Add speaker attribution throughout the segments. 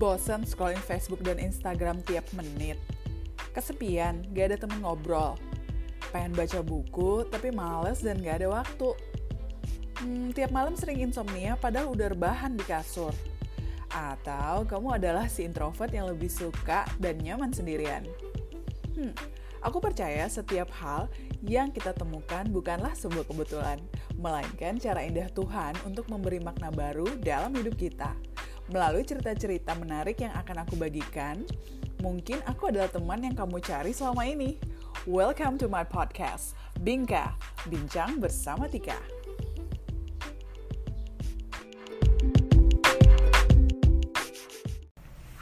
Speaker 1: Bosan scrolling Facebook dan Instagram tiap menit. Kesepian, gak ada temen ngobrol. Pengen baca buku, tapi males dan gak ada waktu. Hmm, tiap malam sering insomnia padahal udah rebahan di kasur. Atau kamu adalah si introvert yang lebih suka dan nyaman sendirian. Hmm, aku percaya setiap hal yang kita temukan bukanlah sebuah kebetulan, melainkan cara indah Tuhan untuk memberi makna baru dalam hidup kita. Melalui cerita-cerita menarik yang akan aku bagikan, mungkin aku adalah teman yang kamu cari selama ini. Welcome to my podcast, Bingka, Bincang Bersama Tika.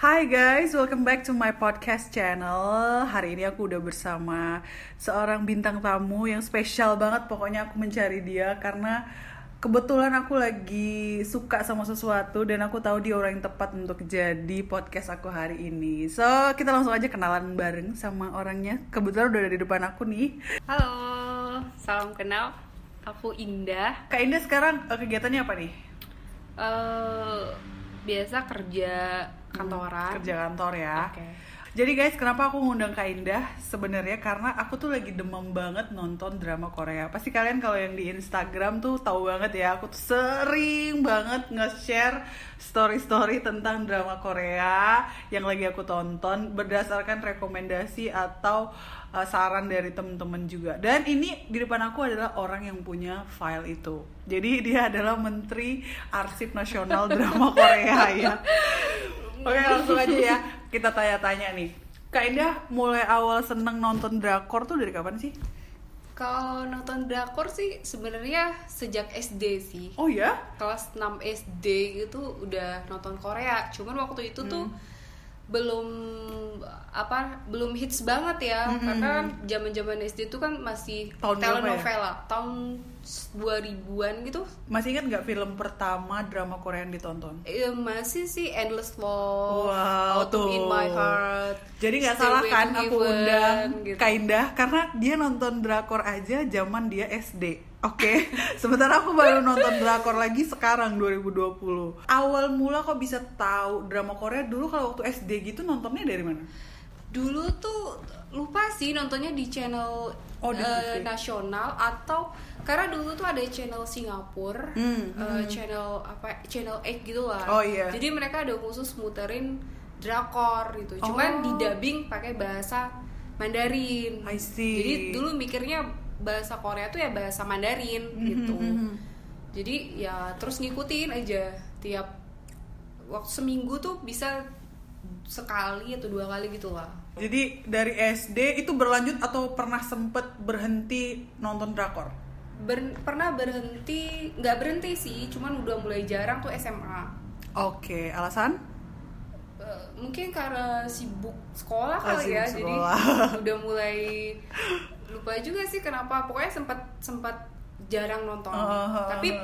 Speaker 1: Hai guys, welcome back to my podcast channel. Hari ini aku udah bersama seorang bintang tamu yang spesial banget. Pokoknya aku mencari dia karena kebetulan aku lagi suka sama sesuatu dan aku tahu dia orang yang tepat untuk jadi podcast aku hari ini. So, kita langsung aja kenalan bareng sama orangnya. Kebetulan udah ada di depan aku nih.
Speaker 2: Halo, salam kenal. Aku Indah.
Speaker 1: Kak Indah sekarang eh, kegiatannya apa nih?
Speaker 2: Eh biasa kerja kantoran.
Speaker 1: Kerja kantor ya.
Speaker 2: Oke.
Speaker 1: Jadi guys, kenapa aku ngundang Kak Indah? Sebenarnya karena aku tuh lagi demam banget nonton drama Korea. Pasti kalian kalau yang di Instagram tuh tahu banget ya, aku tuh sering banget nge-share story-story tentang drama Korea yang lagi aku tonton berdasarkan rekomendasi atau uh, saran dari temen-temen juga. Dan ini di depan aku adalah orang yang punya file itu. Jadi dia adalah Menteri Arsip Nasional Drama Korea ya. Oke langsung aja ya kita tanya-tanya nih. Kak Indah mulai awal seneng nonton drakor tuh dari kapan sih?
Speaker 2: Kalau nonton drakor sih sebenarnya sejak SD sih.
Speaker 1: Oh ya?
Speaker 2: Kelas 6 SD itu udah nonton Korea. Cuman waktu itu tuh
Speaker 1: Hmm.
Speaker 2: Belum apa belum hits banget ya
Speaker 1: Mm-mm.
Speaker 2: karena zaman-zaman SD itu kan masih
Speaker 1: Tahun berapa ya?
Speaker 2: telenovela tahun 2000-an gitu
Speaker 1: Masih ingat nggak film pertama drama Korea yang ditonton?
Speaker 2: Eh, masih sih Endless Love,
Speaker 1: Wow,
Speaker 2: Autumn in
Speaker 1: tuh.
Speaker 2: My Heart.
Speaker 1: Jadi nggak salah kan aku undang
Speaker 2: gitu.
Speaker 1: Kak Indah karena dia nonton drakor aja zaman dia SD. Oke, sementara aku baru nonton drakor lagi sekarang 2020. Awal mula kok bisa tahu drama Korea dulu kalau waktu SD gitu nontonnya dari mana?
Speaker 2: Dulu tuh lupa sih nontonnya di channel
Speaker 1: Oh, di TV.
Speaker 2: nasional atau karena dulu tuh ada channel Singapura,
Speaker 1: Hmm,
Speaker 2: eh, channel apa channel 8 gitu lah.
Speaker 1: Oh, iya.
Speaker 2: Jadi mereka ada khusus muterin drakor gitu. Cuman
Speaker 1: Oh.
Speaker 2: di dubbing pakai bahasa Mandarin.
Speaker 1: I see.
Speaker 2: Jadi dulu mikirnya bahasa Korea tuh ya bahasa Mandarin gitu.
Speaker 1: Mhm.
Speaker 2: Jadi ya terus ngikutin aja tiap waktu seminggu tuh bisa sekali atau dua kali gitu lah.
Speaker 1: Jadi dari SD itu berlanjut atau pernah sempet berhenti nonton drakor?
Speaker 2: Ber- pernah berhenti, nggak berhenti sih, cuman udah mulai jarang tuh SMA.
Speaker 1: Oke, alasan?
Speaker 2: Eh, mungkin karena sibuk sekolah
Speaker 1: Oh,
Speaker 2: kali ya,
Speaker 1: sibuk
Speaker 2: jadi
Speaker 1: sekolah.
Speaker 2: udah mulai lupa juga sih kenapa. Pokoknya sempat sempat jarang nonton.
Speaker 1: Oh,
Speaker 2: Tapi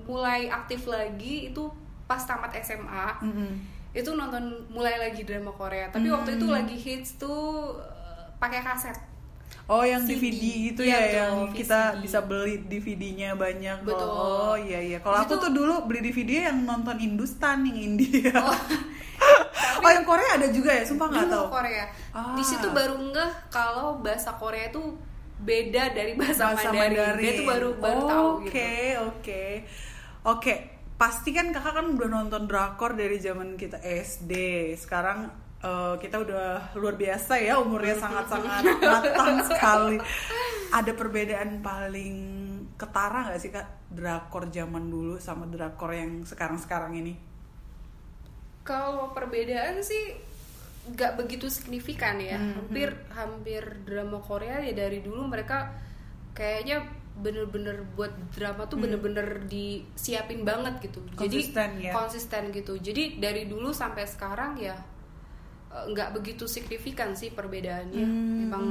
Speaker 2: mulai aktif lagi itu pas tamat SMA.
Speaker 1: Mm-mm.
Speaker 2: itu nonton mulai lagi drama Korea tapi waktu
Speaker 1: Hmm.
Speaker 2: itu lagi hits tuh eh, pakai kaset
Speaker 1: Oh yang
Speaker 2: CD.
Speaker 1: DVD gitu
Speaker 2: Iya,
Speaker 1: ya
Speaker 2: betul,
Speaker 1: yang kita
Speaker 2: VCD.
Speaker 1: bisa beli DVD-nya banyak.
Speaker 2: Betul.
Speaker 1: Oh iya iya. Kalau aku tuh dulu beli DVD yang nonton Hindustan yang India.
Speaker 2: Oh.
Speaker 1: Oh, yang Korea ada juga ya? Sumpah nggak tahu.
Speaker 2: Korea
Speaker 1: Ah.
Speaker 2: di situ baru ngeh kalau bahasa Korea tuh beda dari bahasa, Mandarin. dia tuh baru baru tahu
Speaker 1: Oke
Speaker 2: gitu
Speaker 1: oke oke. Pasti kan kakak kan udah nonton drakor dari zaman kita SD. Sekarang eh, kita udah luar biasa ya umurnya sangat-sangat matang sekali. Ada perbedaan paling ketara nggak sih kak drakor zaman dulu sama drakor yang sekarang-sekarang ini?
Speaker 2: kalau perbedaan sih nggak begitu signifikan ya
Speaker 1: Hmm,
Speaker 2: hampir hampir drama Korea ya dari dulu mereka kayaknya bener-bener buat drama tuh bener-bener disiapin banget gitu
Speaker 1: Hmm. Konsisten
Speaker 2: jadi
Speaker 1: ya.
Speaker 2: konsisten gitu jadi dari dulu sampai sekarang ya nggak begitu signifikan sih perbedaannya
Speaker 1: Hmm.
Speaker 2: emang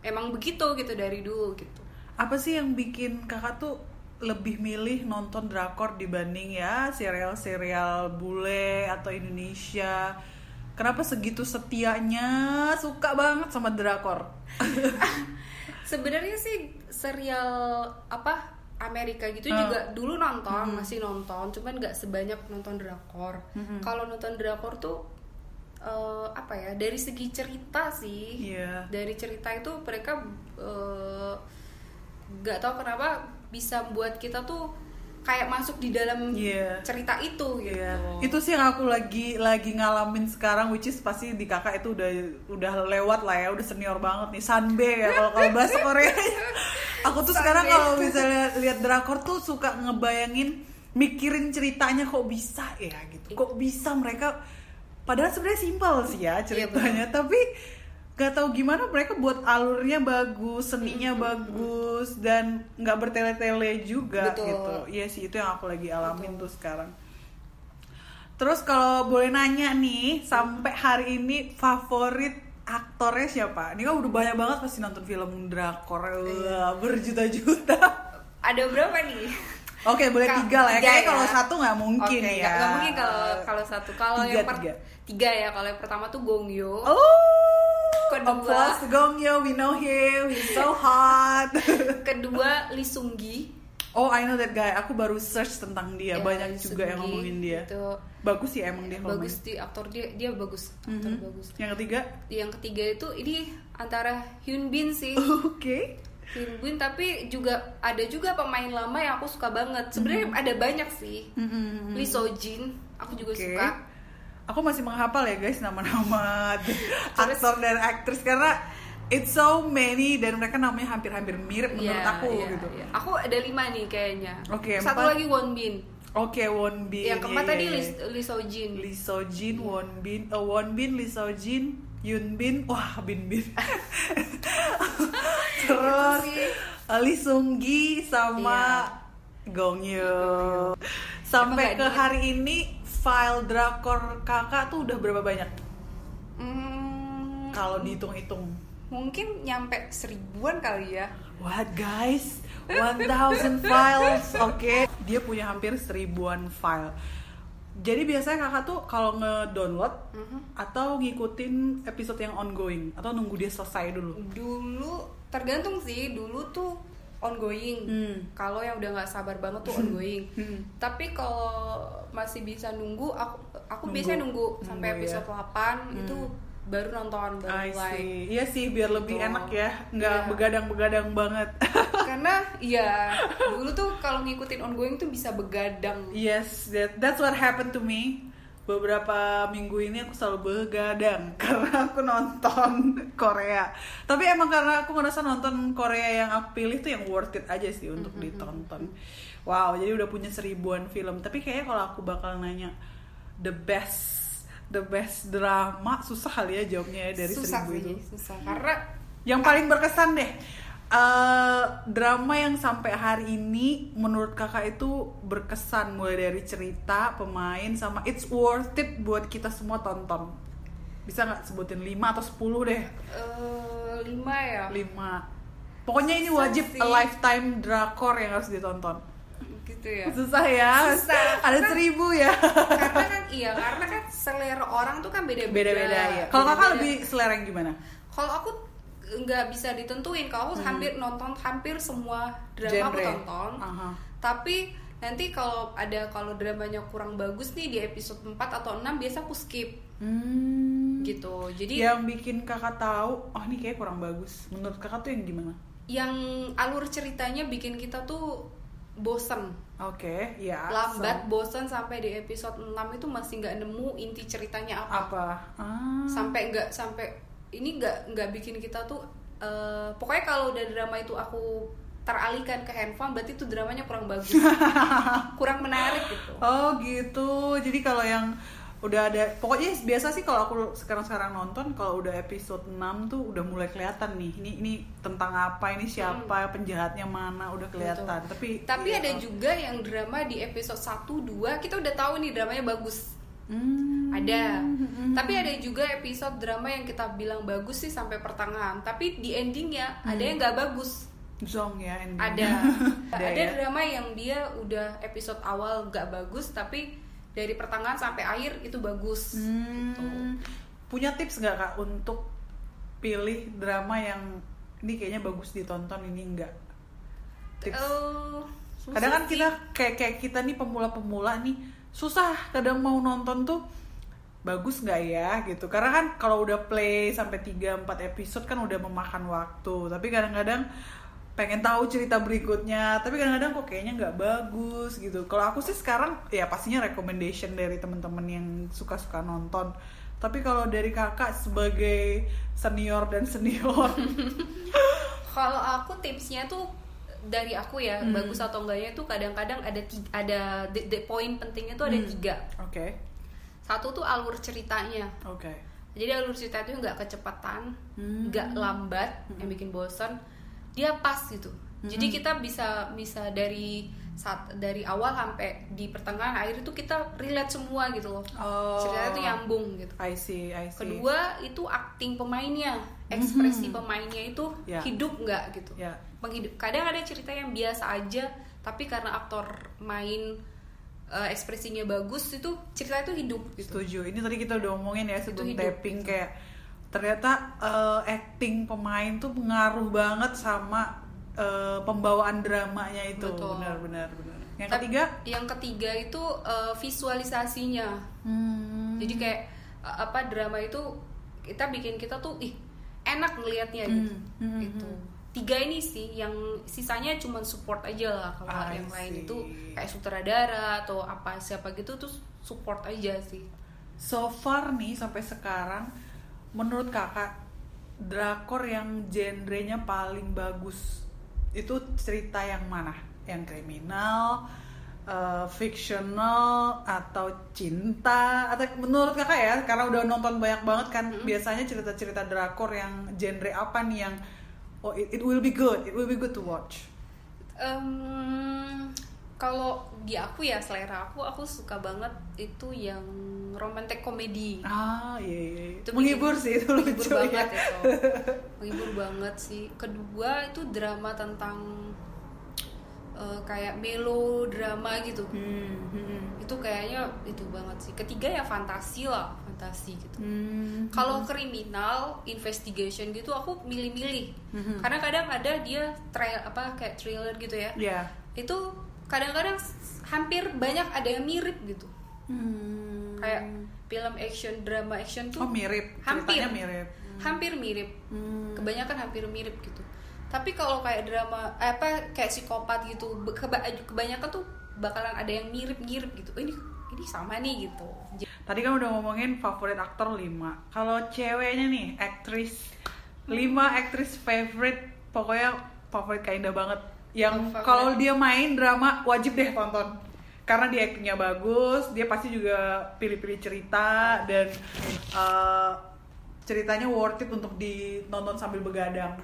Speaker 2: emang begitu gitu dari dulu gitu
Speaker 1: Apa sih yang bikin kakak tuh lebih milih nonton drakor dibanding ya serial-serial bule atau Indonesia? Kenapa segitu setianya suka banget sama drakor?
Speaker 2: sebenarnya sih serial apa Amerika gitu
Speaker 1: Ah.
Speaker 2: juga dulu nonton masih nonton cuman nggak sebanyak nonton drakor kalau nonton drakor tuh eh, apa ya dari segi cerita sih
Speaker 1: Iya.
Speaker 2: dari cerita itu mereka eh, nggak tahu kenapa bisa buat kita tuh kayak masuk di dalam
Speaker 1: Iya.
Speaker 2: cerita itu gitu
Speaker 1: Iya, itu sih yang aku lagi lagi ngalamin sekarang, which is pasti di kakak itu udah udah lewat lah ya, udah senior banget nih, Sanbe ya kalau kalau bahasa Korea. aku tuh sekarang kalau misalnya lihat drakor tuh suka ngebayangin, mikirin ceritanya kok bisa ya gitu, kok bisa mereka, padahal sebenarnya simpel sih ya ceritanya, tapi gak tahu gimana mereka buat alurnya bagus, seninya bagus dan nggak bertele-tele juga
Speaker 2: Betul.
Speaker 1: gitu. Iya sih itu yang aku lagi alamin tuh sekarang. Terus kalau boleh nanya nih, sampai hari ini favorit aktornya siapa? Ini kan udah banyak banget pasti nonton film drakor
Speaker 2: Iya.
Speaker 1: Berjuta-juta.
Speaker 2: ada berapa nih
Speaker 1: Oke, boleh
Speaker 2: Ka-
Speaker 1: tiga lah ya. Kayaknya
Speaker 2: ya.
Speaker 1: kalau satu nggak mungkin
Speaker 2: Oke,
Speaker 1: ya.
Speaker 2: nggak- mungkin kalau kalau satu kalau
Speaker 1: Tiga,
Speaker 2: yang per-
Speaker 1: tiga.
Speaker 2: tiga ya kalau yang pertama tuh Gong Yoo
Speaker 1: Oh,
Speaker 2: Kedua.
Speaker 1: of course, Gong Yoo, we know him, he's so hot.
Speaker 2: kedua Lee Sung Gi
Speaker 1: oh, I know that guy. Aku baru search tentang dia.
Speaker 2: Ya,
Speaker 1: banyak
Speaker 2: Lee
Speaker 1: juga yang
Speaker 2: Seung-gi.
Speaker 1: ngomongin dia.
Speaker 2: Itu
Speaker 1: Bagus sih emang dia
Speaker 2: bagus di aktor dia dia bagus aktor
Speaker 1: main. Mhm.
Speaker 2: bagus
Speaker 1: Yang ketiga,
Speaker 2: yang ketiga itu ini antara Hyun Bin sih
Speaker 1: oke.
Speaker 2: Hyun Bin tapi juga ada juga pemain lama yang aku suka banget sebenarnya ada banyak sih
Speaker 1: Mm-mm.
Speaker 2: Lee So Jin aku juga
Speaker 1: Oke.
Speaker 2: suka
Speaker 1: Aku masih menghafal ya guys nama-nama aktor dan aktris karena it's so many dan mereka namanya hampir-hampir mirip menurut
Speaker 2: Iya,
Speaker 1: aku
Speaker 2: iya,
Speaker 1: gitu.
Speaker 2: iya. aku ada lima nih kayaknya
Speaker 1: Oke,
Speaker 2: satu
Speaker 1: empat.
Speaker 2: lagi Won Bin
Speaker 1: Oke, Won Bin.
Speaker 2: yang keempat
Speaker 1: iya,
Speaker 2: tadi
Speaker 1: iya,
Speaker 2: Lee,
Speaker 1: iya.
Speaker 2: Lee So Jin
Speaker 1: Lee So Jin, Won Bin, eh, Won Bin, Lee So Jin, Yun Bin, wah Bin Bin. Terus
Speaker 2: Itu sih.
Speaker 1: eh, Lee Sung Gi sama Gong Yoo. Sampai ke hari ini file drakor kakak tuh udah berapa banyak?
Speaker 2: Hmm,
Speaker 1: Kalau dihitung-hitung.
Speaker 2: mungkin nyampe seribuan kali ya
Speaker 1: What guys? 1000 files, oke. Dia punya hampir seribuan file. Jadi biasanya kakak tuh kalau nge-download
Speaker 2: Mhm.
Speaker 1: atau ngikutin episode yang ongoing atau nunggu dia selesai dulu.
Speaker 2: dulu tergantung sih dulu tuh ongoing
Speaker 1: Hmm.
Speaker 2: kalau yang udah nggak sabar banget tuh ongoing
Speaker 1: Hmm.
Speaker 2: tapi kalau masih bisa nunggu aku aku
Speaker 1: Nunggu.
Speaker 2: biasanya nunggu sampai
Speaker 1: Nunggu,
Speaker 2: episode
Speaker 1: ya.
Speaker 2: 8 itu baru nonton baru
Speaker 1: I see. Iya sih biar lebih
Speaker 2: Gitu.
Speaker 1: enak ya, nggak
Speaker 2: Iya.
Speaker 1: begadang-begadang banget.
Speaker 2: karena ya dulu tuh kalau ngikutin ongoing tuh bisa begadang
Speaker 1: yes, that, that's what happened to me. Beberapa minggu ini aku selalu begadang karena aku nonton Korea. Tapi emang karena aku ngerasa nonton Korea yang aku pilih tuh yang worth it aja sih untuk ditonton. Wow, jadi udah punya seribuan film. Tapi kayaknya kalau aku bakal nanya the best the best drama susah kali ya jawabnya ya dari
Speaker 2: susah
Speaker 1: seribu
Speaker 2: sih
Speaker 1: itu.
Speaker 2: susah karena
Speaker 1: Yang paling berkesan deh eh, drama yang sampai hari ini menurut kakak itu berkesan mulai dari cerita, pemain sama it's worth it buat kita semua tonton. Bisa nggak sebutin 5 atau 10 deh?
Speaker 2: eh, lima ya
Speaker 1: 5. Pokoknya ini wajib a lifetime drakor yang harus ditonton.
Speaker 2: Gitu ya
Speaker 1: Susah ya.
Speaker 2: Susah.
Speaker 1: Ada seribu ya.
Speaker 2: karena kan iya karena kan selera orang tuh kan beda-beda
Speaker 1: Beda-beda ya. Kalau kakak lebih selera yang gimana?
Speaker 2: kalau aku nggak bisa ditentuin kalau aku hampir nonton hampir semua drama aku
Speaker 1: Genre.
Speaker 2: tonton
Speaker 1: Aha.
Speaker 2: tapi nanti kalau ada kalau dramanya kurang bagus nih di episode 4 atau 6 biasa aku skip
Speaker 1: Hmm.
Speaker 2: gitu jadi
Speaker 1: yang bikin kakak tahu oh ini kayak kurang bagus menurut kakak tuh yang gimana
Speaker 2: yang alur ceritanya bikin kita tuh bosen
Speaker 1: oke ya
Speaker 2: lambat
Speaker 1: so-
Speaker 2: bosen sampai di episode 6 itu masih nggak nemu inti ceritanya apa,
Speaker 1: apa? Ah.
Speaker 2: sampai nggak sampai ini nggak nggak bikin kita tuh eh, pokoknya kalau udah drama itu aku teralihkan ke handphone berarti itu dramanya kurang bagus. Kurang menarik gitu.
Speaker 1: Oh gitu. Jadi kalau yang udah ada pokoknya biasa sih kalau aku sekarang-sekarang nonton kalau udah episode 6 tuh udah mulai kelihatan nih ini ini tentang apa ini siapa penjahatnya mana udah kelihatan
Speaker 2: Betul.
Speaker 1: tapi
Speaker 2: tapi
Speaker 1: iya.
Speaker 2: ada juga yang drama di episode 1 2 kita udah tahu nih dramanya bagus
Speaker 1: Hmm.
Speaker 2: ada
Speaker 1: Hmm.
Speaker 2: tapi ada juga episode drama yang kita bilang bagus sih sampai pertengahan tapi di endingnya ada yang nggak bagus
Speaker 1: Zong ya ending.
Speaker 2: ada
Speaker 1: Ada
Speaker 2: ada
Speaker 1: ya?
Speaker 2: drama yang dia udah episode awal nggak bagus tapi dari pertengahan sampai akhir itu bagus
Speaker 1: Hmm.
Speaker 2: gitu.
Speaker 1: Punya tips nggak kak untuk pilih drama yang ini kayaknya bagus ditonton ini enggak? Tips.
Speaker 2: Susah
Speaker 1: kadang kan kita kayak kayak kita nih pemula-pemula nih susah kadang mau nonton tuh bagus nggak ya gitu karena kan kalau udah play sampai 3 4 episode kan udah memakan waktu tapi kadang-kadang pengen tahu cerita berikutnya tapi kadang-kadang kok kayaknya nggak bagus gitu kalau aku sih sekarang ya pastinya recommendation dari teman-teman yang suka-suka nonton tapi kalau dari kakak sebagai senior dan senior
Speaker 2: Kalau aku tipsnya tuh dari aku ya
Speaker 1: Hmm.
Speaker 2: bagus atau enggaknya tuh kadang-kadang ada ti- ada the, the point pentingnya tuh ada
Speaker 1: Hmm.
Speaker 2: tiga.
Speaker 1: oke
Speaker 2: Satu tuh alur ceritanya.
Speaker 1: oke
Speaker 2: Jadi alur cerita itu nggak kecepatan,
Speaker 1: Hmm.
Speaker 2: nggak lambat yang bikin bosan. Dia pas gitu. Jadi
Speaker 1: Hmm.
Speaker 2: kita bisa bisa dari saat dari awal sampai di pertengahan akhir itu kita relate semua gitu loh.
Speaker 1: Oh.
Speaker 2: Ceritanya tuh nyambung gitu.
Speaker 1: I see I see
Speaker 2: Kedua itu acting pemainnya, ekspresi pemainnya itu
Speaker 1: Ya.
Speaker 2: hidup nggak gitu.
Speaker 1: ya
Speaker 2: Menghidup. Kadang ada cerita yang biasa aja, tapi karena aktor main eh, ekspresinya bagus itu cerita itu hidup gitu.
Speaker 1: Setuju. Ini tadi kita udah ngomongin ya sebelum
Speaker 2: hidup,
Speaker 1: tapping
Speaker 2: gitu.
Speaker 1: kayak ternyata eh, acting pemain tuh pengaruh banget sama eh, pembawaan dramanya itu.
Speaker 2: Betul.
Speaker 1: Benar. Yang
Speaker 2: Tapi
Speaker 1: ketiga,
Speaker 2: Yang ketiga itu eh, visualisasinya.
Speaker 1: hmm,
Speaker 2: Jadi kayak eh, apa drama itu kita bikin kita tuh ih enak ngelihatnya
Speaker 1: Hmm,
Speaker 2: gitu.
Speaker 1: hmm,
Speaker 2: Gitu.
Speaker 1: hmm.
Speaker 2: Tiga ini sih yang sisanya cuma support aja lah kalau
Speaker 1: I
Speaker 2: yang lain itu kayak sutradara atau apa siapa gitu tuh support aja sih.
Speaker 1: so far nih sampai sekarang menurut kakak drakor yang genrenya paling bagus itu cerita yang mana? Yang kriminal, eh, fictional atau cinta atau menurut kakak ya karena udah nonton banyak banget kan biasanya cerita-cerita drakor yang genre apa nih yang oh it, it will be good, it will be good to watch.
Speaker 2: Em, kalau di aku ya selera aku aku suka banget itu yang romantic komedi.
Speaker 1: Ah iya iya.
Speaker 2: Itu
Speaker 1: menghibur
Speaker 2: bikin-
Speaker 1: sih itu
Speaker 2: menghibur
Speaker 1: lucu
Speaker 2: banget
Speaker 1: ya.
Speaker 2: itu menghibur banget sih kedua itu drama tentang eh, kayak melodrama gitu
Speaker 1: Hmm, hmm,
Speaker 2: itu kayaknya itu banget sih ketiga ya fantasi lah fantasi gitu
Speaker 1: hmm.
Speaker 2: kalau kriminal investigation gitu aku milih-milih
Speaker 1: Mhm.
Speaker 2: karena kadang ada dia trail apa kayak thriller gitu ya
Speaker 1: ya.
Speaker 2: itu kadang-kadang hampir banyak ada yang mirip gitu.
Speaker 1: Hmm.
Speaker 2: kayak film action drama action tuh
Speaker 1: Oh mirip,
Speaker 2: hampir.
Speaker 1: ceritanya mirip.
Speaker 2: hampir mirip.
Speaker 1: Hmm.
Speaker 2: kebanyakan hampir mirip gitu. Tapi kalau kayak drama eh, apa kayak psikopat gitu kebanyakan tuh bakalan ada yang mirip-mirip gitu. Oh, ini ini sama nih gitu.
Speaker 1: Tadi kan udah ngomongin favorit aktor 5 Kalau ceweknya nih, aktris. 5 aktris favorite. Pokoknya favorit Kak Indah banget Yang kalau dia main drama wajib deh tonton. Karena dia actingnya bagus Dia pasti juga pilih-pilih cerita Dan eh, ceritanya worth it untuk ditonton sambil begadang.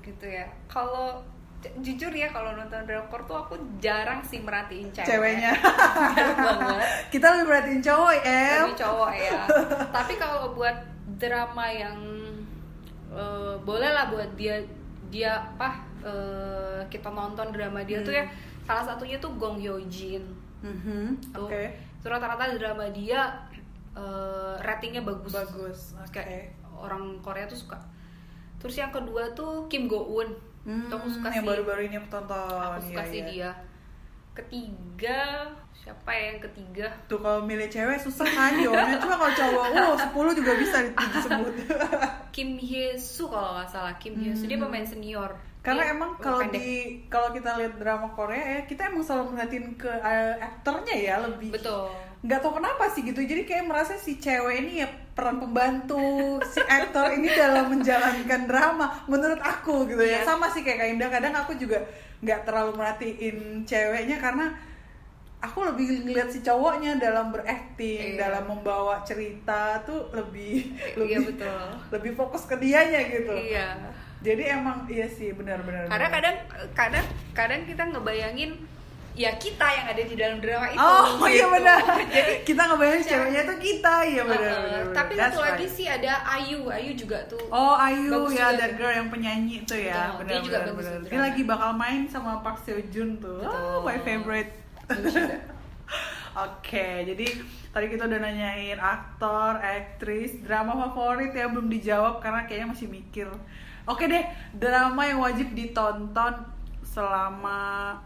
Speaker 2: Gitu ya. Kalau jujur ya kalau nonton drakor tuh aku jarang sih merhatiin cewek
Speaker 1: Ceweknya.
Speaker 2: Banget.
Speaker 1: Kita lebih perhatiin cowok, Em.
Speaker 2: Tapi cowok ya. Tapi kalau buat drama yang eh, boleh lah buat dia dia apa eh, kita nonton drama dia tuh ya salah satunya tuh Gong Hyo Jin
Speaker 1: Mhm,
Speaker 2: tuh.
Speaker 1: Oke.
Speaker 2: Itu rata-rata drama dia eh, ratingnya bagus.
Speaker 1: Bagus, oke.
Speaker 2: kayak orang Korea tuh suka. Terus yang kedua tuh Kim Go Eun
Speaker 1: Hmm,
Speaker 2: Itu aku suka
Speaker 1: yang baru-baru ini aku tonton.
Speaker 2: aku suka
Speaker 1: Iya,
Speaker 2: sih
Speaker 1: iya.
Speaker 2: dia. Ketiga siapa ya yang ketiga?
Speaker 1: Tuh kalau milih cewek susah kan jawabannya cuma kalau cowok, oh 10 juga bisa disebut.
Speaker 2: Kim Hye Soo kalau nggak salah. Kim Hye Soo dia pemain senior
Speaker 1: Karena
Speaker 2: Dia
Speaker 1: emang kalau di kalau kita lihat drama Korea ya, kita emang selalu merhatiin ke eh, aktornya ya lebih.
Speaker 2: betul
Speaker 1: Nggak tahu kenapa sih gitu. Jadi kayak merasa si cewek ini ya peran pembantu si aktor ini dalam menjalankan drama menurut aku gitu ya.
Speaker 2: Iya.
Speaker 1: Sama sih kayak Kak Indah, kadang aku juga nggak terlalu merhatiin ceweknya karena aku lebih ngeliat si cowoknya dalam berakting,
Speaker 2: Iya.
Speaker 1: dalam membawa cerita tuh lebih
Speaker 2: iya
Speaker 1: lebih
Speaker 2: betul
Speaker 1: lebih fokus ke dianya gitu.
Speaker 2: iya
Speaker 1: Jadi emang iya sih benar-benar.
Speaker 2: karena kadang kadang kadang kita ngebayangin ya kita yang ada di dalam drama itu
Speaker 1: Oh iya
Speaker 2: gitu.
Speaker 1: benar.
Speaker 2: jadi
Speaker 1: kita ngebayangin ceweknya tuh kita ya benar.
Speaker 2: uh,
Speaker 1: benar,
Speaker 2: tapi satu lagi
Speaker 1: right.
Speaker 2: sih ada Ayu Ayu juga tuh
Speaker 1: Oh Ayu ya,
Speaker 2: juga
Speaker 1: that
Speaker 2: tuh.
Speaker 1: girl yang penyanyi tuh ya, benar benar
Speaker 2: di
Speaker 1: Dia lagi bakal main sama Park Seo Joon tuh. Oh, my favorite. Oke, jadi tadi kita udah nanyain aktor, aktris, drama favorit ya belum dijawab karena kayaknya masih mikir. Oke deh, drama yang wajib ditonton selama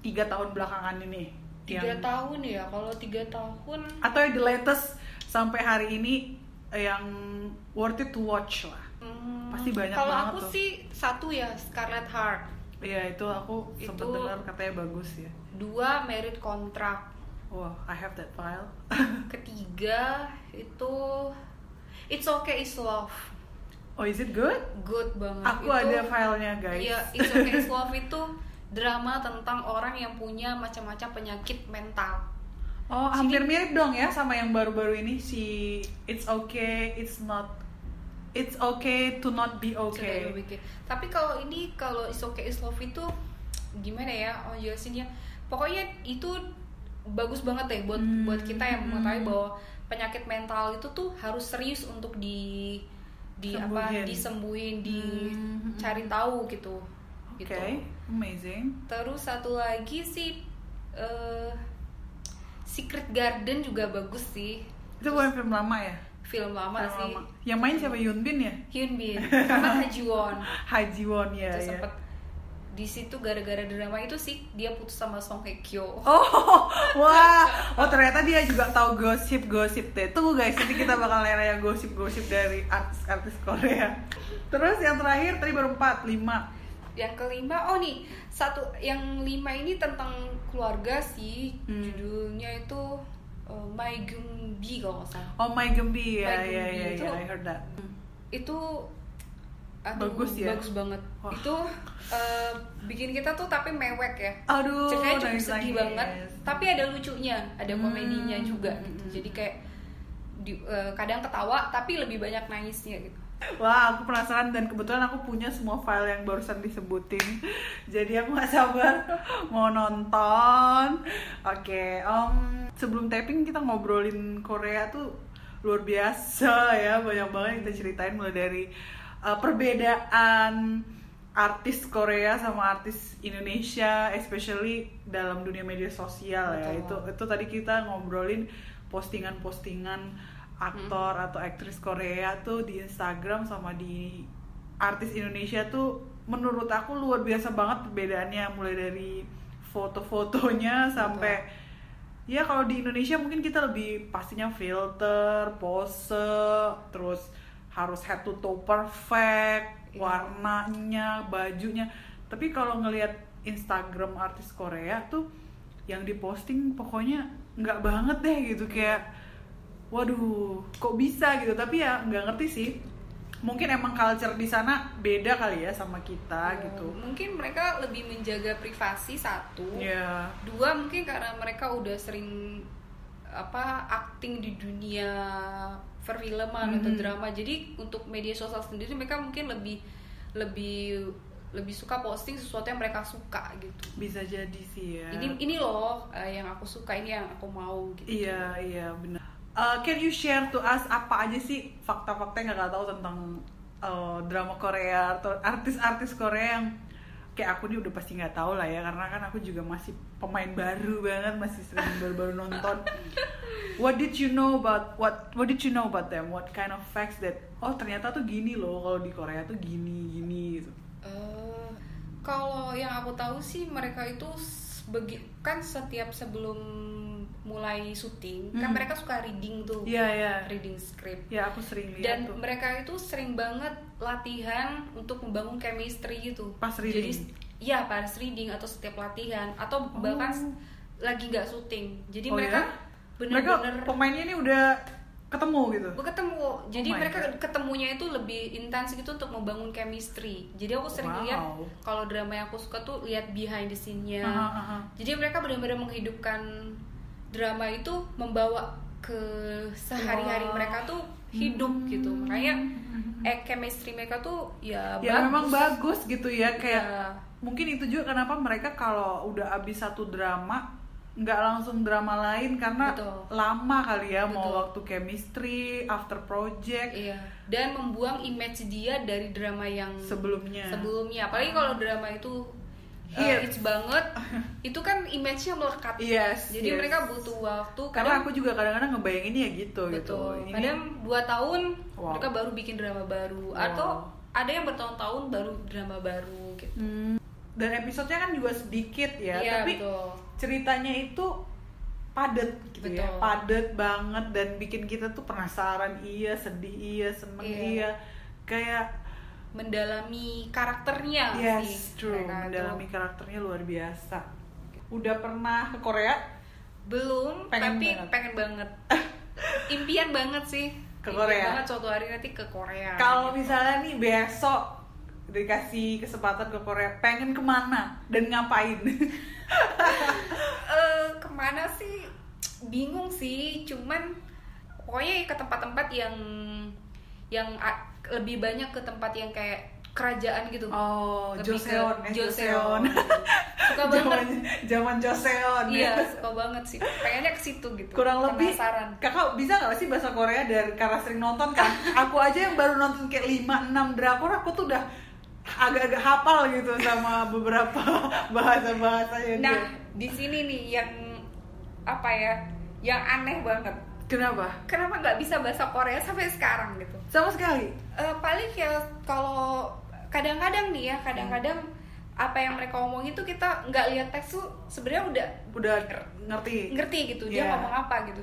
Speaker 1: tiga tahun belakangan ini.
Speaker 2: Tiga
Speaker 1: yang-
Speaker 2: tahun ya? Kalau tiga tahun
Speaker 1: atau yang the latest sampai hari ini yang worth it to watch lah.
Speaker 2: Hmm,
Speaker 1: Pasti banyak
Speaker 2: kalau
Speaker 1: banget
Speaker 2: aku
Speaker 1: tuh.
Speaker 2: sih satu ya Scarlet Heart
Speaker 1: Iya itu aku sempet
Speaker 2: Itu-
Speaker 1: dengar katanya bagus ya.
Speaker 2: dua Merit Contract
Speaker 1: Wow, I have that file
Speaker 2: ketiga itu It's Okay It's Love
Speaker 1: Oh is it good?
Speaker 2: good banget
Speaker 1: Aku
Speaker 2: Itu-
Speaker 1: ada filenya guys
Speaker 2: Iya, It's Okay It's Love itu drama tentang orang yang punya macam-macam penyakit mental
Speaker 1: Oh hampir mirip dong ya sama yang baru-baru ini si It's okay, it's not It's okay to not be okay.
Speaker 2: Tapi kalau ini kalau It's Okay It's Love itu gimana ya? Oh jelasinnya. Pokoknya itu bagus banget deh buat
Speaker 1: Hmm.
Speaker 2: buat kita yang mengetahui bahwa penyakit mental itu tuh harus serius untuk di di apa
Speaker 1: Sembuhin.
Speaker 2: disembuhin,
Speaker 1: Hmm.
Speaker 2: dicari tahu gitu.
Speaker 1: Oke,
Speaker 2: Gitu.
Speaker 1: amazing
Speaker 2: Terus satu lagi sih eh, Secret Garden juga bagus sih.
Speaker 1: Itu bukan film lama ya?
Speaker 2: Film lama
Speaker 1: Film
Speaker 2: sih.
Speaker 1: lama. Yang main siapa Yoon Bin ya?
Speaker 2: Hyun Bin sama Ha Ji Won.
Speaker 1: Haji Won ya,
Speaker 2: Terus
Speaker 1: ya.
Speaker 2: sempet di situ gara-gara drama itu sih dia putus sama Song Hye Kyo.
Speaker 1: Oh, wah, oh ternyata dia juga tahu gosip-gosip deh. Tunggu guys, nanti kita bakal nanya yang gosip-gosip dari artis-artis Korea. Terus yang terakhir tadi baru 4, 5
Speaker 2: Yang kelima, oh nih satu yang lima ini tentang keluarga sih.
Speaker 1: Hmm.
Speaker 2: Judulnya itu uh, My Gumbi kalau nggak salah.
Speaker 1: Oh my Gembi ya, ya,
Speaker 2: Gembi
Speaker 1: ya, ya, I heard that.
Speaker 2: Itu aduh,
Speaker 1: Bagus ya?
Speaker 2: Bagus banget.
Speaker 1: Wah.
Speaker 2: Itu uh, bikin kita tuh tapi mewek ya.
Speaker 1: Aduh,
Speaker 2: Ceritanya cukup
Speaker 1: nangis
Speaker 2: sedih
Speaker 1: nangis.
Speaker 2: banget, tapi ada lucunya, ada
Speaker 1: Hmm,
Speaker 2: komedinya juga
Speaker 1: hmm,
Speaker 2: gitu.
Speaker 1: hmm,
Speaker 2: Jadi kayak di, uh, kadang ketawa tapi lebih banyak nangisnya gitu.
Speaker 1: Wah, aku penasaran dan kebetulan aku punya semua file yang barusan disebutin. Jadi aku gak sabar mau nonton. Oke, em, sebelum taping kita ngobrolin Korea tuh luar biasa ya, banyak banget yang kita ceritain mulai dari uh, perbedaan artis Korea sama artis Indonesia, especially dalam dunia media sosial ya. Itu
Speaker 2: Betul.
Speaker 1: itu tadi kita ngobrolin postingan-postingan aktor atau aktris Korea tuh di Instagram sama di artis Indonesia tuh menurut aku luar biasa banget perbedaannya mulai dari foto-fotonya sampai ya kalau di Indonesia mungkin kita lebih pastinya filter, pose, terus harus head to toe perfect,
Speaker 2: Iya.
Speaker 1: warnanya, bajunya. Tapi kalau ngelihat Instagram artis Korea tuh yang diposting pokoknya nggak banget deh gitu kayak waduh kok bisa gitu tapi ya nggak ngerti sih mungkin emang culture di sana beda kali ya sama kita
Speaker 2: Eh,
Speaker 1: gitu
Speaker 2: Mungkin mereka lebih menjaga privasi satu.
Speaker 1: ya
Speaker 2: Dua mungkin karena mereka udah sering apa acting di dunia perfilman atau
Speaker 1: Mhm.
Speaker 2: drama. Jadi untuk media sosial sendiri mereka mungkin lebih lebih lebih suka posting sesuatu yang mereka suka gitu.
Speaker 1: bisa jadi sih ya
Speaker 2: Ini ini loh eh, yang aku suka, ini yang aku mau gitu.
Speaker 1: iya iya benar Uh, can you share to us apa aja sih fakta-fakta yang nggak tahu tentang uh, drama Korea atau artis-artis Korea yang kayak aku nih udah pasti nggak tahu lah ya karena kan aku juga masih pemain baru banget masih sering baru-baru nonton. What did you know about what what did you know about them? What kind of facts that oh ternyata tuh gini loh kalau di Korea tuh gini gini gitu.
Speaker 2: Eh, kalau yang aku tahu sih mereka itu begi kan setiap sebelum mulai syuting kan
Speaker 1: Hmm.
Speaker 2: mereka suka reading tuh
Speaker 1: iya iya
Speaker 2: reading script
Speaker 1: ya aku sering lihat
Speaker 2: dan
Speaker 1: tuh
Speaker 2: mereka itu sering banget latihan untuk membangun chemistry gitu
Speaker 1: Pas reading?
Speaker 2: jadi ya pas reading atau setiap latihan atau bahkan
Speaker 1: Oh.
Speaker 2: lagi nggak syuting jadi
Speaker 1: Oh
Speaker 2: mereka
Speaker 1: ya? mereka
Speaker 2: bener-bener
Speaker 1: pemainnya ini udah ketemu gitu
Speaker 2: ketemu jadi
Speaker 1: Oh
Speaker 2: mereka
Speaker 1: God.
Speaker 2: ketemunya itu lebih intens gitu untuk membangun chemistry jadi aku sering
Speaker 1: Wow.
Speaker 2: lihat kalau drama yang aku suka tuh lihat behind the scene-nya
Speaker 1: Aha, aha.
Speaker 2: jadi mereka benar-benar menghidupkan drama itu membawa ke sehari-hari
Speaker 1: Wow.
Speaker 2: mereka tuh hidup
Speaker 1: Hmm.
Speaker 2: gitu makanya eh chemistry mereka tuh ya,
Speaker 1: ya memang bagus gitu ya kayak
Speaker 2: Ya.
Speaker 1: mungkin itu juga kenapa mereka kalau udah habis satu drama nggak langsung drama lain karena
Speaker 2: Betul.
Speaker 1: lama kali ya mau
Speaker 2: Betul.
Speaker 1: waktu chemistry after project
Speaker 2: Iya, dan membuang image dia dari drama yang
Speaker 1: sebelumnya
Speaker 2: sebelumnya. Apalagi kalau drama itu uh,
Speaker 1: Hits.
Speaker 2: banget, itu kan image-nya melekat.
Speaker 1: yes
Speaker 2: Jadi
Speaker 1: yes.
Speaker 2: mereka butuh waktu.
Speaker 1: karena
Speaker 2: Kadang
Speaker 1: aku juga kadang-kadang ngebayangin ya gitu gitu
Speaker 2: betul.
Speaker 1: Ini-
Speaker 2: Kadang dua tahun
Speaker 1: Wow.
Speaker 2: mereka baru bikin drama baru,
Speaker 1: Wow.
Speaker 2: atau ada yang bertahun-tahun baru drama baru gitu.
Speaker 1: Hmm, dan episodenya kan juga sedikit ya
Speaker 2: Iya,
Speaker 1: tapi
Speaker 2: betul.
Speaker 1: ceritanya itu padet gitu ya
Speaker 2: Betul.
Speaker 1: padet banget dan bikin kita tuh penasaran iya sedih iya seneng
Speaker 2: Iya.
Speaker 1: iya kayak
Speaker 2: mendalami karakternya sih
Speaker 1: yes true.
Speaker 2: mereka tuh.
Speaker 1: mendalami karakternya luar biasa. Udah pernah ke Korea?
Speaker 2: Belum
Speaker 1: Pengen
Speaker 2: tapi
Speaker 1: banget.
Speaker 2: pengen banget. Impian banget sih.
Speaker 1: Ke
Speaker 2: Impian
Speaker 1: Korea.
Speaker 2: banget suatu hari nanti ke Korea
Speaker 1: kalau misalnya nih besok dikasih kesempatan ke Korea pengen ke mana dan ngapain?
Speaker 2: Eh, ke mana sih? Bingung sih cuman pokoknya ke tempat-tempat yang yang lebih banyak ke tempat yang kayak kerajaan gitu.
Speaker 1: Oh
Speaker 2: Lebih
Speaker 1: Joseon ya
Speaker 2: Joseon. suka
Speaker 1: zaman
Speaker 2: banget.
Speaker 1: zaman Joseon.
Speaker 2: Iya
Speaker 1: ya.
Speaker 2: suka banget sih. Pengennya ke situ gitu.
Speaker 1: Kurang lebih
Speaker 2: penasaran.
Speaker 1: kakak bisa nggak sih bahasa Korea dari karena sering nonton kan? Aku aja yang baru nonton kayak 5 6 drakor aku tuh udah agak-agak hafal gitu sama beberapa bahasa-bahasanya
Speaker 2: nah
Speaker 1: dia.
Speaker 2: di sini nih yang apa ya yang aneh banget
Speaker 1: kenapa?
Speaker 2: Kenapa nggak bisa bahasa Korea sampai sekarang gitu?
Speaker 1: Sama sekali.
Speaker 2: Eh, paling ya kalau kadang-kadang nih ya kadang-kadang apa yang mereka omongin tuh kita nggak lihat teks tuh sebenarnya udah
Speaker 1: udah ngerti.
Speaker 2: ngerti gitu dia
Speaker 1: Iya.
Speaker 2: ngomong apa gitu.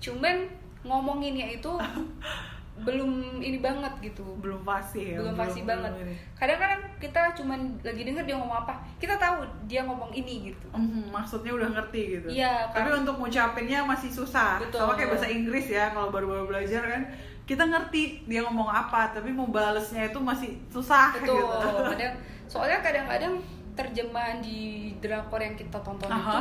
Speaker 2: Cuman ngomonginnya itu belum ini banget gitu.
Speaker 1: Belum fasih ya
Speaker 2: belum pasti banget. kadang-kadang kita cuman lagi denger dia ngomong apa kita tahu dia ngomong ini gitu.
Speaker 1: Mhm, maksudnya udah ngerti gitu.
Speaker 2: Iya,
Speaker 1: tapi
Speaker 2: kan-
Speaker 1: untuk ngucapinnya masih susah.
Speaker 2: Betul.
Speaker 1: sama kayak bahasa Inggris ya kalau baru-baru belajar kan kita ngerti dia ngomong apa tapi mau balesnya itu masih susah
Speaker 2: betul.
Speaker 1: Gitu
Speaker 2: kadang soalnya kadang-kadang terjemahan di drakor yang kita tonton itu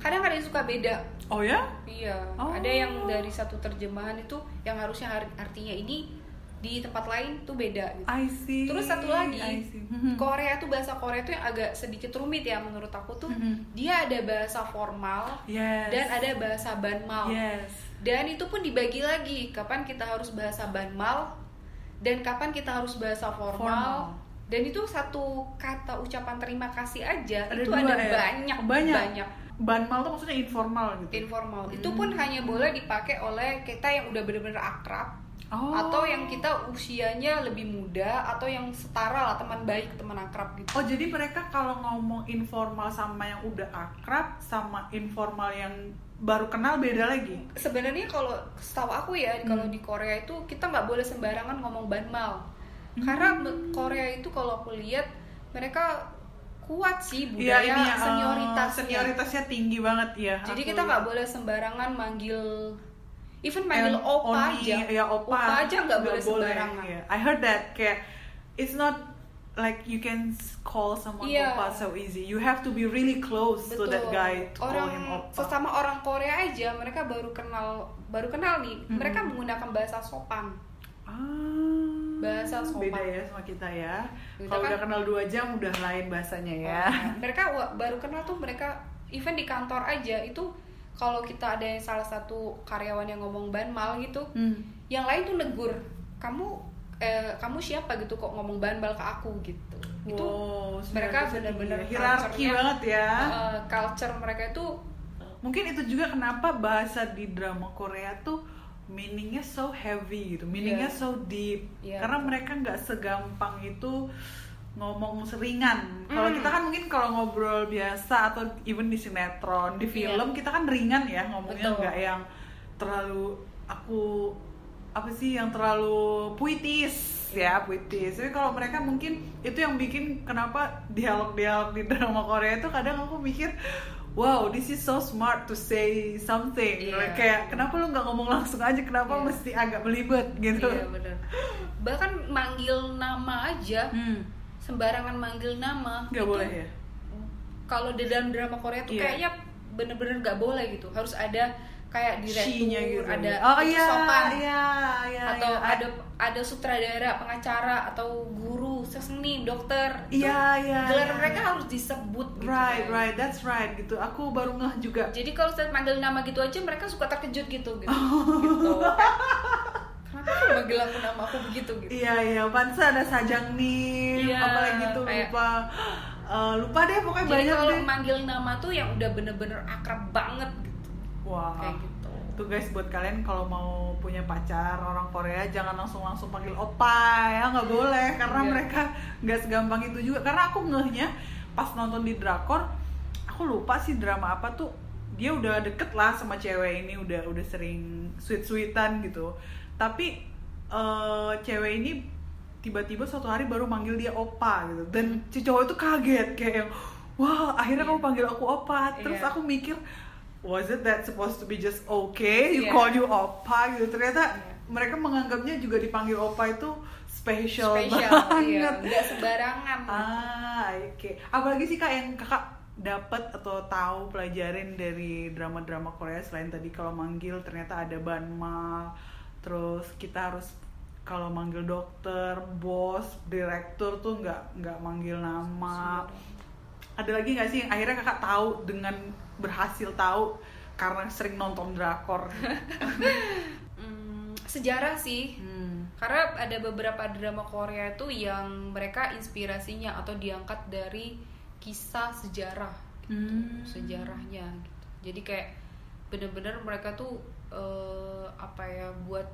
Speaker 2: Kadang ada yang suka beda
Speaker 1: oh ya
Speaker 2: Iya,
Speaker 1: Oh.
Speaker 2: ada yang dari satu terjemahan itu yang harusnya ar- artinya ini di tempat lain tuh beda gitu.
Speaker 1: I see
Speaker 2: Terus satu
Speaker 1: I
Speaker 2: lagi,
Speaker 1: see. Mhm.
Speaker 2: Korea tuh bahasa Korea tuh yang agak sedikit rumit ya menurut aku tuh.
Speaker 1: Mhm.
Speaker 2: Dia ada bahasa formal
Speaker 1: yes
Speaker 2: dan ada bahasa banmal.
Speaker 1: yes
Speaker 2: Dan itu pun dibagi lagi, kapan kita harus bahasa banmal dan kapan kita harus bahasa formal.
Speaker 1: Formal.
Speaker 2: Dan itu satu kata ucapan terima kasih aja
Speaker 1: Ada
Speaker 2: itu
Speaker 1: dua
Speaker 2: ada
Speaker 1: ya?
Speaker 2: banyak
Speaker 1: Banyak.
Speaker 2: banyak
Speaker 1: banmal tuh maksudnya informal gitu
Speaker 2: informal itu
Speaker 1: Hmm.
Speaker 2: pun hanya boleh dipakai oleh kita yang udah bener-bener akrab
Speaker 1: Oh.
Speaker 2: atau yang kita usianya lebih muda atau yang setara lah teman baik teman akrab gitu
Speaker 1: Oh jadi mereka kalau ngomong informal sama yang udah akrab sama informal yang baru kenal beda lagi.
Speaker 2: sebenarnya kalau setahu aku ya kalau
Speaker 1: Hmm.
Speaker 2: di Korea itu kita nggak boleh sembarangan ngomong banmal
Speaker 1: Hmm.
Speaker 2: karena Korea itu kalau aku lihat mereka kuat sih
Speaker 1: Iya
Speaker 2: budaya
Speaker 1: ini uh,
Speaker 2: senioritasnya
Speaker 1: senioritasnya tinggi banget ya.
Speaker 2: jadi
Speaker 1: aku
Speaker 2: kita nggak boleh sembarangan manggil even manggil
Speaker 1: And
Speaker 2: opa
Speaker 1: only-
Speaker 2: aja
Speaker 1: ya opa,
Speaker 2: aja nggak boleh sembarangan
Speaker 1: Iya. I heard that kayak it's not like you can call someone
Speaker 2: Iya.
Speaker 1: opa so easy. You have to be really close to that guy to call
Speaker 2: orang
Speaker 1: him opa.
Speaker 2: sesama orang Korea aja mereka baru kenal baru kenal nih
Speaker 1: Mhm.
Speaker 2: mereka menggunakan bahasa sopan
Speaker 1: Ah,
Speaker 2: Bahasa sopan.
Speaker 1: beda ya sama kita ya. Kalau
Speaker 2: kan-
Speaker 1: udah kenal dua jam udah lain bahasanya ya.
Speaker 2: Oh, mereka wa- baru kenal tuh mereka even di kantor aja itu kalau kita ada yang salah satu karyawan yang ngomong banmal gitu
Speaker 1: Hmm.
Speaker 2: yang lain tuh negur kamu eh, kamu siapa gitu kok ngomong banmal ke aku gitu itu
Speaker 1: Wow,
Speaker 2: mereka
Speaker 1: senioritasnya
Speaker 2: benar-benar
Speaker 1: hierarki banget ya.
Speaker 2: eh, culture mereka itu
Speaker 1: Mungkin itu juga kenapa bahasa di drama Korea tuh meaningnya so heavy gitu, meaningnya
Speaker 2: Iya.
Speaker 1: so deep.
Speaker 2: Iya,
Speaker 1: Karena mereka nggak segampang itu ngomong seringan. Kalau
Speaker 2: Mm.
Speaker 1: kita kan mungkin kalau ngobrol biasa atau even di sinetron, di
Speaker 2: Iya.
Speaker 1: film kita kan ringan ya ngomongnya nggak yang terlalu aku apa sih yang terlalu puitis ya puitis. Tapi kalau mereka mungkin itu yang bikin kenapa dialog-dialog di drama Korea itu kadang aku mikir Wow, this is so smart to say something.
Speaker 2: Iya.
Speaker 1: Like, kayak kenapa lu nggak ngomong langsung aja? Kenapa
Speaker 2: Iya.
Speaker 1: mesti agak belibet gitu?
Speaker 2: iya bener bahkan manggil nama aja
Speaker 1: Hmm,
Speaker 2: sembarangan manggil nama
Speaker 1: nggak boleh ya?
Speaker 2: kalau di dalam drama Korea tuh
Speaker 1: Iya.
Speaker 2: kayaknya bener-bener nggak boleh gitu harus ada kayak direktur
Speaker 1: gitu.
Speaker 2: ada
Speaker 1: oh iya,
Speaker 2: sopan
Speaker 1: iya, iya,
Speaker 2: atau
Speaker 1: iya.
Speaker 2: ada ada sutradara pengacara atau guru seni dokter
Speaker 1: Iya, iya,
Speaker 2: gelar
Speaker 1: iya,
Speaker 2: mereka harus disebut gitu
Speaker 1: right,
Speaker 2: kan.
Speaker 1: right, that's right gitu. Aku baru ngeh juga.
Speaker 2: jadi kalau saya manggil nama gitu aja mereka suka terkejut gitu gitu,
Speaker 1: Oh.
Speaker 2: gitu. kenapa kamu manggil aku nama aku begitu gitu
Speaker 1: Iya, iya, pansa ada sajang nih,
Speaker 2: Iya,
Speaker 1: apalagi tuh
Speaker 2: kayak-
Speaker 1: lupa. Eh, lupa deh pokoknya
Speaker 2: jadi
Speaker 1: banyak
Speaker 2: kalau
Speaker 1: deh.
Speaker 2: manggil nama tuh yang udah bener-bener akrab banget gitu
Speaker 1: Wah.
Speaker 2: kayak gitu.
Speaker 1: Tuh guys buat kalian kalau mau punya pacar orang Korea jangan langsung langsung panggil opa ya. Nggak boleh karena
Speaker 2: Iya.
Speaker 1: mereka nggak segampang itu juga. Karena aku ngehnya pas nonton di drakor aku lupa sih drama apa tuh. Dia udah deket lah sama cewek ini udah udah sering sweet sweetan gitu. Tapi eh, cewek ini tiba-tiba suatu hari baru manggil dia opa gitu. Dan si cowok itu kaget kayak wah akhirnya kamu panggil aku opa. Terus
Speaker 2: Iya.
Speaker 1: aku mikir was it that supposed to be just okay? You
Speaker 2: Iya.
Speaker 1: call you opa gitu. Ternyata
Speaker 2: Iya.
Speaker 1: mereka menganggapnya juga dipanggil opa itu special,
Speaker 2: spesial iya.
Speaker 1: banget.
Speaker 2: Nggak sembarangan.
Speaker 1: Ah oke. Apalagi sih kak yang kakak dapat atau tahu pelajarin dari drama-drama Korea selain tadi kalau manggil ternyata ada banmal terus kita harus kalau manggil dokter bos direktur tuh nggak nggak manggil nama ada lagi nggak sih yang akhirnya kakak tahu dengan berhasil tahu karena sering nonton drakor
Speaker 2: Hmm, sejarah sih
Speaker 1: hmm.
Speaker 2: karena ada beberapa drama Korea itu yang mereka inspirasinya atau diangkat dari kisah sejarah gitu,
Speaker 1: Hmm.
Speaker 2: sejarahnya gitu jadi kayak bener-bener mereka tuh eh, apa ya buat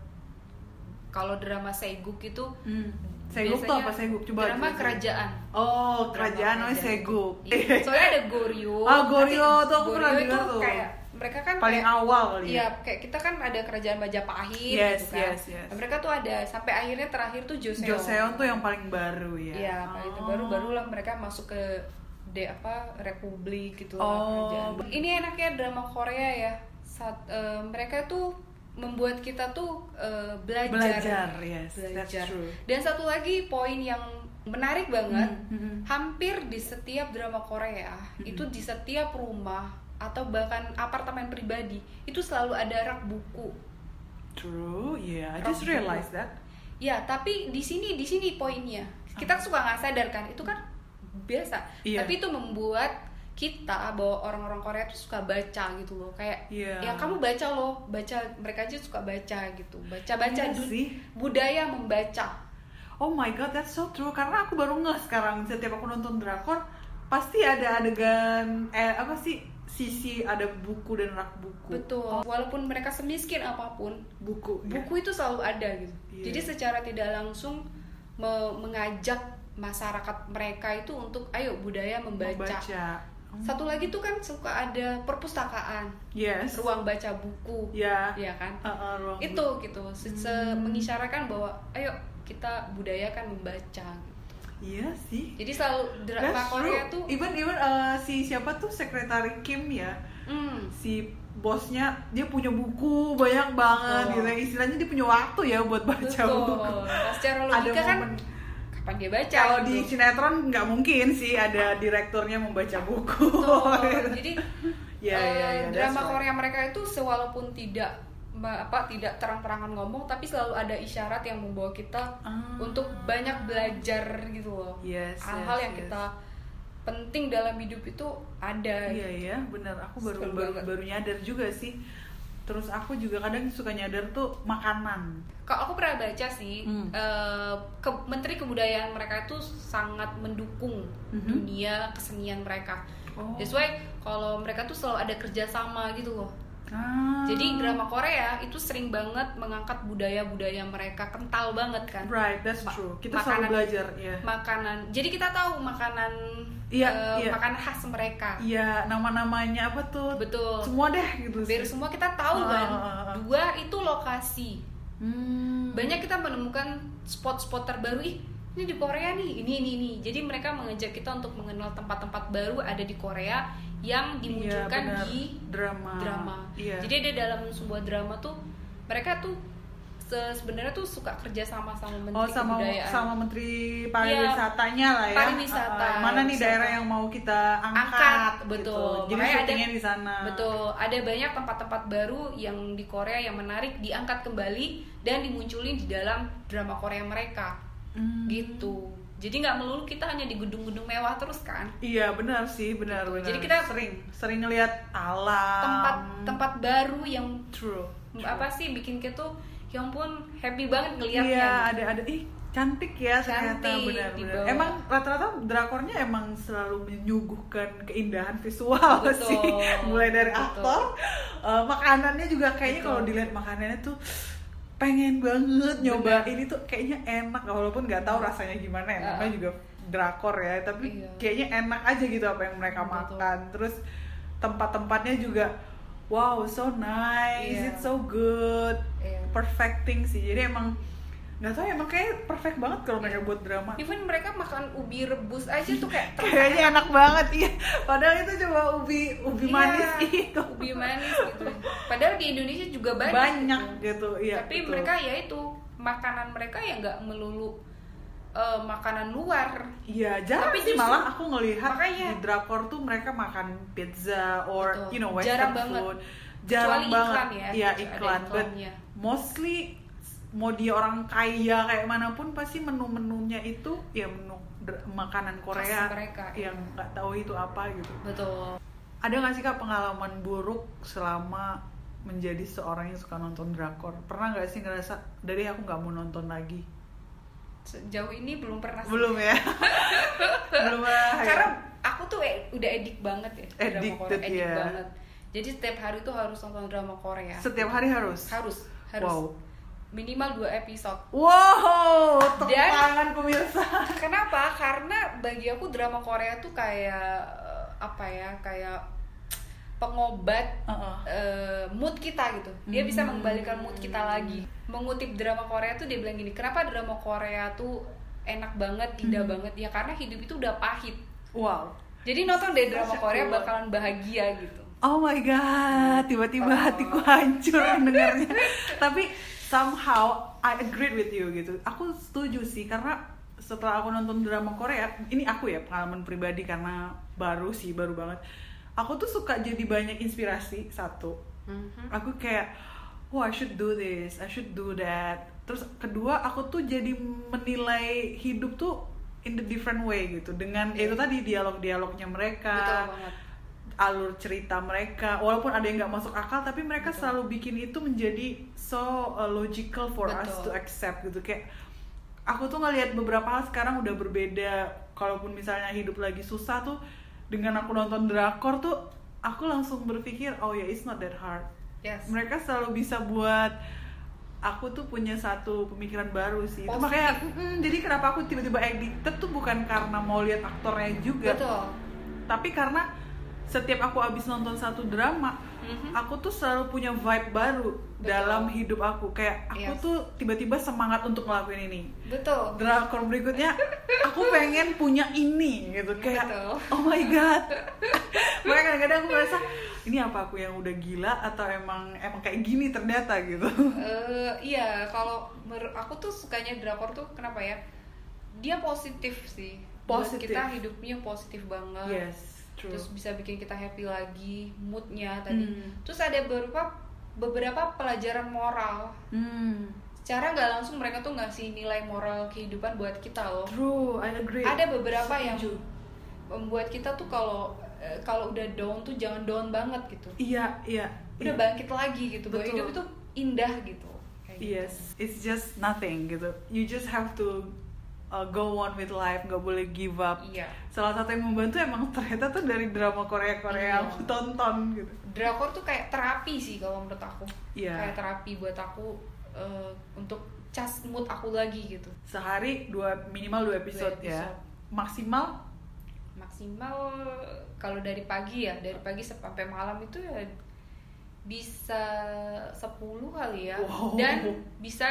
Speaker 2: kalau drama Seguk itu
Speaker 1: Hmm. Seguk tuh apa Seguk? Coba
Speaker 2: drama
Speaker 1: jelasin.
Speaker 2: kerajaan
Speaker 1: Oh,
Speaker 2: Drama
Speaker 1: kerajaan namanya Seguk.
Speaker 2: Iya, soalnya ada Goryeo
Speaker 1: Ah, Goryeo tuh aku pernah dengar tuh.
Speaker 2: kayak mereka kan
Speaker 1: Paling
Speaker 2: kayak,
Speaker 1: awal kali ya.
Speaker 2: Iya, kayak kita kan ada kerajaan Majapahit
Speaker 1: Yes,
Speaker 2: gitu kan.
Speaker 1: yes, yes.
Speaker 2: Nah, mereka tuh ada sampai akhirnya terakhir tuh Joseon.
Speaker 1: Joseon tuh yang paling baru ya.
Speaker 2: Iya, paling
Speaker 1: Oh.
Speaker 2: baru barulah mereka masuk ke de apa republik gitu lah,
Speaker 1: Oh.
Speaker 2: kerajaan. Ini enaknya drama Korea ya. Saat eh, mereka tuh membuat kita tuh eh, belajar.
Speaker 1: Belajar, yes, that's
Speaker 2: Belajar.
Speaker 1: true.
Speaker 2: Dan satu lagi poin yang menarik banget,
Speaker 1: Hmm, hmm, hmm.
Speaker 2: hampir di setiap drama Korea
Speaker 1: Hmm.
Speaker 2: itu di setiap rumah atau bahkan apartemen pribadi itu selalu ada rak buku.
Speaker 1: True, yeah, I just realized that.
Speaker 2: Ya, tapi di sini di sini poinnya. Kita suka nggak sadar kan, itu kan biasa.
Speaker 1: Iya.
Speaker 2: Tapi itu membuat kita bahwa orang-orang Korea tuh suka baca gitu loh. Kayak
Speaker 1: Iya.
Speaker 2: ya kamu baca loh, baca mereka aja suka baca gitu. Baca-baca
Speaker 1: Iya
Speaker 2: du-
Speaker 1: sih.
Speaker 2: budaya membaca.
Speaker 1: Oh my god, that's so true. Karena aku baru ngeh sekarang setiap aku nonton drakor pasti ada adegan eh apa sih sisi ada buku dan rak buku.
Speaker 2: Betul. Walaupun mereka semiskin apa pun,
Speaker 1: Buku. ya.
Speaker 2: buku itu selalu ada gitu.
Speaker 1: Iya.
Speaker 2: Jadi secara tidak langsung me- mengajak masyarakat mereka itu untuk ayo budaya membaca.
Speaker 1: Membaca.
Speaker 2: Satu lagi tuh kan suka ada perpustakaan,
Speaker 1: Yes.
Speaker 2: ruang baca buku,
Speaker 1: Ya.
Speaker 2: ya kan?
Speaker 1: Uh, uh, ruang
Speaker 2: Itu gitu, se- se-
Speaker 1: Hmm.
Speaker 2: mengisyaratkan bahwa ayo kita budayakan membaca.
Speaker 1: Iya sih.
Speaker 2: Jadi selalu drama Korea tuh,
Speaker 1: even even uh, si siapa tuh sekretari Kim ya
Speaker 2: hmm,
Speaker 1: si bosnya dia punya buku banyak banget
Speaker 2: Betul.
Speaker 1: gitu istilahnya dia punya waktu ya buat baca
Speaker 2: betul.
Speaker 1: buku
Speaker 2: Nah, secara
Speaker 1: ada
Speaker 2: logika kan
Speaker 1: momen
Speaker 2: kapan dia baca?
Speaker 1: kalau di
Speaker 2: gitu.
Speaker 1: sinetron nggak mungkin sih ada direkturnya membaca buku
Speaker 2: Betul. Jadi
Speaker 1: ya
Speaker 2: eh,
Speaker 1: ya ya
Speaker 2: drama
Speaker 1: that's right.
Speaker 2: Korea mereka itu sewalaupun tidak apa tidak terang-terangan ngomong tapi selalu ada isyarat yang membawa kita
Speaker 1: Ah.
Speaker 2: untuk banyak belajar gitu loh.
Speaker 1: Yes,
Speaker 2: Hal-hal
Speaker 1: yes,
Speaker 2: yang
Speaker 1: yes.
Speaker 2: kita penting dalam hidup itu ada.
Speaker 1: iya ya benar aku baru baru,
Speaker 2: banget.
Speaker 1: baru nyadar juga sih terus aku juga kadang suka nyadar tuh makanan
Speaker 2: Kalau aku pernah baca sih,
Speaker 1: Hmm.
Speaker 2: eh, ke- Menteri Kebudayaan mereka itu sangat mendukung
Speaker 1: Mhm.
Speaker 2: dunia kesenian mereka.
Speaker 1: oh
Speaker 2: That's why kalau mereka tuh selalu ada kerjasama gitu loh.
Speaker 1: Ah.
Speaker 2: Jadi drama Korea itu sering banget mengangkat budaya-budaya mereka kental banget kan.
Speaker 1: right that's true kita
Speaker 2: makanan-
Speaker 1: selalu belajar ya
Speaker 2: Makanan. Jadi kita tahu makanan
Speaker 1: Iya,
Speaker 2: eh,
Speaker 1: iya.
Speaker 2: makanan khas mereka.
Speaker 1: iya nama-namanya apa tuh
Speaker 2: Betul.
Speaker 1: semua deh gitu sih
Speaker 2: semua kita tahu
Speaker 1: Ah,
Speaker 2: kan.
Speaker 1: ah, ah, ah.
Speaker 2: Dua itu lokasi.
Speaker 1: Hmm.
Speaker 2: Banyak kita menemukan spot-spot terbaru ih ini di Korea nih, ini ini ini. Jadi mereka mengajak kita untuk mengenal tempat-tempat baru ada di Korea yang dimunculkan
Speaker 1: Iya, benar.
Speaker 2: di
Speaker 1: drama
Speaker 2: drama.
Speaker 1: iya
Speaker 2: Jadi ada dalam sebuah drama tuh mereka tuh sebenarnya tuh suka kerja sama sama menteri
Speaker 1: Oh sama
Speaker 2: kebudayaan.
Speaker 1: sama menteri pariwisatanya lah ya.
Speaker 2: Iya, pariwisata,
Speaker 1: Uh, mana nih
Speaker 2: wisata.
Speaker 1: daerah yang mau kita angkat?
Speaker 2: angkat
Speaker 1: gitu.
Speaker 2: betul.
Speaker 1: Jadi
Speaker 2: Makanya ada
Speaker 1: syutingnya di sana.
Speaker 2: Betul. Ada banyak tempat-tempat baru yang di Korea yang menarik diangkat kembali dan dimunculin di dalam drama Korea mereka.
Speaker 1: Hmm.
Speaker 2: Gitu. Jadi nggak melulu kita hanya di gedung-gedung mewah terus kan.
Speaker 1: Iya benar sih benar benar.
Speaker 2: Jadi kita-
Speaker 1: sering sering ngelihat alam.
Speaker 2: Tempat tempat baru yang
Speaker 1: true. true.
Speaker 2: apa sih bikin kita tuh yang pun happy banget ngelihatnya.
Speaker 1: Iya ada ada ih cantik ya ternyata
Speaker 2: Cantik,
Speaker 1: benar
Speaker 2: di
Speaker 1: benar.
Speaker 2: bawah.
Speaker 1: Emang rata-rata drakornya emang selalu menyuguhkan keindahan visual
Speaker 2: Betul,
Speaker 1: sih. Mulai dari
Speaker 2: betul.
Speaker 1: aktor, eh, makanannya juga kayaknya kalau dilihat makanannya tuh pengen banget nyoba
Speaker 2: Bener.
Speaker 1: ini tuh kayaknya enak walaupun nggak tahu rasanya gimana ya namanya juga drakor ya tapi
Speaker 2: Iya.
Speaker 1: kayaknya enak aja gitu apa yang mereka
Speaker 2: Betul.
Speaker 1: makan terus tempat-tempatnya juga wow so nice
Speaker 2: Iya.
Speaker 1: it's so good
Speaker 2: Iya.
Speaker 1: perfecting sih jadi emang nggak tahu ya, emang kayak perfect banget kalau mereka buat drama
Speaker 2: even mereka makan ubi rebus aja tuh kayak
Speaker 1: kayaknya enak banget iya padahal itu cuma ubi ubi
Speaker 2: Iya,
Speaker 1: manis itu
Speaker 2: ubi manis gitu padahal di Indonesia juga banyak,
Speaker 1: banyak
Speaker 2: gitu.
Speaker 1: gitu iya
Speaker 2: tapi
Speaker 1: betul.
Speaker 2: mereka ya itu makanan mereka ya nggak melulu eh, makanan luar
Speaker 1: Iya, jarang
Speaker 2: Tapi
Speaker 1: sih
Speaker 2: justru-
Speaker 1: malah aku ngelihat
Speaker 2: makanya-
Speaker 1: di drakor tuh mereka makan pizza or
Speaker 2: Betul.
Speaker 1: you know western
Speaker 2: Jarang banget.
Speaker 1: food. Jarang
Speaker 2: Kecuali
Speaker 1: banget.
Speaker 2: iklan ya,
Speaker 1: Iya, iklan. But mostly mau dia orang kaya kayak mana pun pasti menu-menunya itu ya menu makanan Korea
Speaker 2: mereka,
Speaker 1: yang
Speaker 2: iya.
Speaker 1: nggak tahu itu apa gitu.
Speaker 2: betul
Speaker 1: Ada nggak sih kak pengalaman buruk selama menjadi seorang yang suka nonton drakor? Pernah nggak sih ngerasa dari aku nggak mau nonton lagi?
Speaker 2: Sejauh ini belum pernah sih.
Speaker 1: Belum ya? Belum ya?
Speaker 2: karena aku tuh eh, udah edik banget ya drama
Speaker 1: Addicted,
Speaker 2: Korea edik
Speaker 1: ya.
Speaker 2: banget jadi setiap hari tuh harus nonton drama Korea
Speaker 1: setiap hari harus.
Speaker 2: harus harus
Speaker 1: Wow.
Speaker 2: minimal dua episode
Speaker 1: Wow, tepuk tangan pemirsa.
Speaker 2: Kenapa? Karena bagi aku drama Korea tuh kayak eh, apa ya? Kayak pengobat
Speaker 1: Heeh.
Speaker 2: eh, mood kita gitu. Dia bisa
Speaker 1: Hmm.
Speaker 2: mengembalikan mood kita lagi. Mengutip drama Korea tuh dia bilang gini, "Kenapa drama Korea tuh enak banget, indah
Speaker 1: Hmm.
Speaker 2: banget?" Ya karena hidup itu udah pahit.
Speaker 1: Wow.
Speaker 2: Jadi nonton deh drama Korea bakalan bahagia gitu.
Speaker 1: Oh my god, tiba-tiba
Speaker 2: Oh.
Speaker 1: hatiku hancur mendengarnya. Tapi somehow I agree with you gitu. Aku setuju sih karena setelah aku nonton drama Korea, ini aku ya pengalaman pribadi karena baru sih, baru banget. Aku tuh suka jadi banyak inspirasi satu. Aku kayak, oh I should do this, I should do that. Terus kedua, aku tuh jadi menilai hidup tuh in the different way gitu dengan
Speaker 2: Iya.
Speaker 1: itu tadi dialog-dialognya mereka
Speaker 2: Betul banget.
Speaker 1: alur cerita mereka walaupun ada yang nggak masuk akal tapi mereka
Speaker 2: Betul.
Speaker 1: selalu bikin itu menjadi so uh, logical for us
Speaker 2: Betul.
Speaker 1: to accept gitu kayak aku tuh ngelihat beberapa hal sekarang udah berbeda kalaupun misalnya hidup lagi susah tuh dengan aku nonton drakor tuh aku langsung berpikir oh ya it's not that hard
Speaker 2: Yes.
Speaker 1: mereka selalu bisa buat aku tuh punya satu pemikiran baru sih itu makanya mm, jadi kenapa aku tiba-tiba addicted tuh bukan karena mau lihat aktornya juga
Speaker 2: Betul.
Speaker 1: tapi karena setiap aku habis nonton satu drama
Speaker 2: Mhm.
Speaker 1: aku tuh selalu punya vibe baru
Speaker 2: Betul.
Speaker 1: dalam hidup aku kayak aku
Speaker 2: Yes.
Speaker 1: tuh tiba-tiba semangat untuk ngelakuin ini
Speaker 2: Betul.
Speaker 1: drakor berikutnya aku pengen punya ini gitu kayak
Speaker 2: Betul.
Speaker 1: oh my god makanya kadang-kadang aku merasa ini apa aku yang udah gila atau emang emang kayak gini ternyata gitu
Speaker 2: Eh, iya, kalau aku tuh sukanya drakor tuh kenapa ya? Dia positif sih. Buat
Speaker 1: Positif.
Speaker 2: kita hidupnya positif banget.
Speaker 1: yes true
Speaker 2: Terus bisa bikin kita happy lagi, moodnya tadi.
Speaker 1: Hmm.
Speaker 2: Terus ada beberapa beberapa pelajaran moral.
Speaker 1: hmm,
Speaker 2: Secara nggak langsung mereka tuh ngasih nilai moral kehidupan buat kita loh.
Speaker 1: true I agree
Speaker 2: Ada beberapa yang
Speaker 1: Setuju.
Speaker 2: membuat kita tuh kalau eh, kalau udah down tuh jangan down banget gitu.
Speaker 1: iya iya
Speaker 2: Udah
Speaker 1: iya.
Speaker 2: bangkit lagi gitu. Bahwa
Speaker 1: Betul.
Speaker 2: hidup itu indah gitu. Kayak gitu.
Speaker 1: Yes, it's just nothing gitu. You just have to uh, go on with life, nggak boleh give up.
Speaker 2: Iya.
Speaker 1: Salah satu yang membantu emang ternyata tuh dari drama Korea Korea
Speaker 2: Iya.
Speaker 1: yang aku tonton gitu.
Speaker 2: drakor tuh kayak terapi sih kalau menurut aku
Speaker 1: Iya.
Speaker 2: kayak terapi buat aku eh, untuk cas mood aku lagi gitu
Speaker 1: Sehari dua minimal dua episode,
Speaker 2: Dua
Speaker 1: ya.
Speaker 2: episode.
Speaker 1: Maksimal
Speaker 2: maksimal kalau dari pagi ya dari pagi sampai malam itu ya bisa 10 kali ya
Speaker 1: Wow.
Speaker 2: dan bisa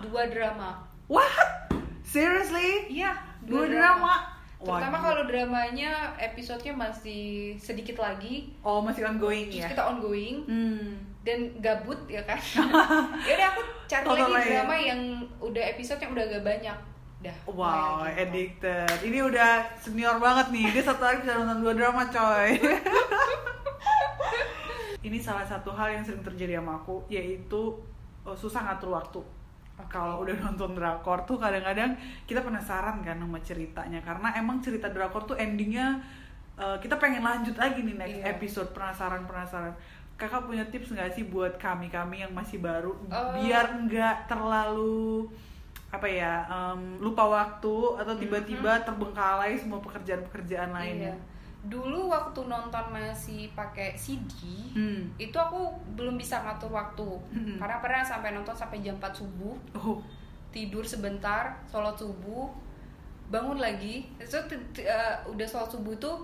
Speaker 2: dua drama
Speaker 1: what? Seriously?
Speaker 2: iya
Speaker 1: Dua drama?
Speaker 2: terutama
Speaker 1: Wah,
Speaker 2: kalau dramanya episodenya masih sedikit lagi
Speaker 1: Oh masih ongoing
Speaker 2: terus
Speaker 1: ya?
Speaker 2: kita ongoing
Speaker 1: Hmm.
Speaker 2: dan gabut ya kan ya udah aku cari
Speaker 1: Tonton
Speaker 2: lagi
Speaker 1: lagi.
Speaker 2: drama yang udah episode yang udah agak banyak dah
Speaker 1: Wow,
Speaker 2: gitu.
Speaker 1: addicted. Ini udah senior banget nih. Dia satu hari bisa nonton dua drama, coy. Ini salah satu hal yang sering terjadi sama aku, yaitu uh, susah ngatur waktu. Kalau udah nonton drakor tuh kadang-kadang kita penasaran kan sama ceritanya, karena emang cerita drakor tuh endingnya uh, kita pengen lanjut lagi nih next
Speaker 2: Iya.
Speaker 1: episode penasaran-penasaran. Kakak punya tips nggak sih buat kami-kami yang masih baru,
Speaker 2: Eh.
Speaker 1: biar nggak terlalu apa ya em, lupa waktu atau tiba-tiba terbengkalai semua pekerjaan-pekerjaan lainnya.
Speaker 2: Iya. Dulu waktu nonton masih pakai CD,
Speaker 1: Hmm.
Speaker 2: itu aku belum bisa ngatur waktu.
Speaker 1: Mm-mm.
Speaker 2: Karena pernah sampai nonton sampai jam 4 subuh,
Speaker 1: Oh,
Speaker 2: tidur sebentar, sholat subuh, bangun lagi itu eh, udah sholat subuh tuh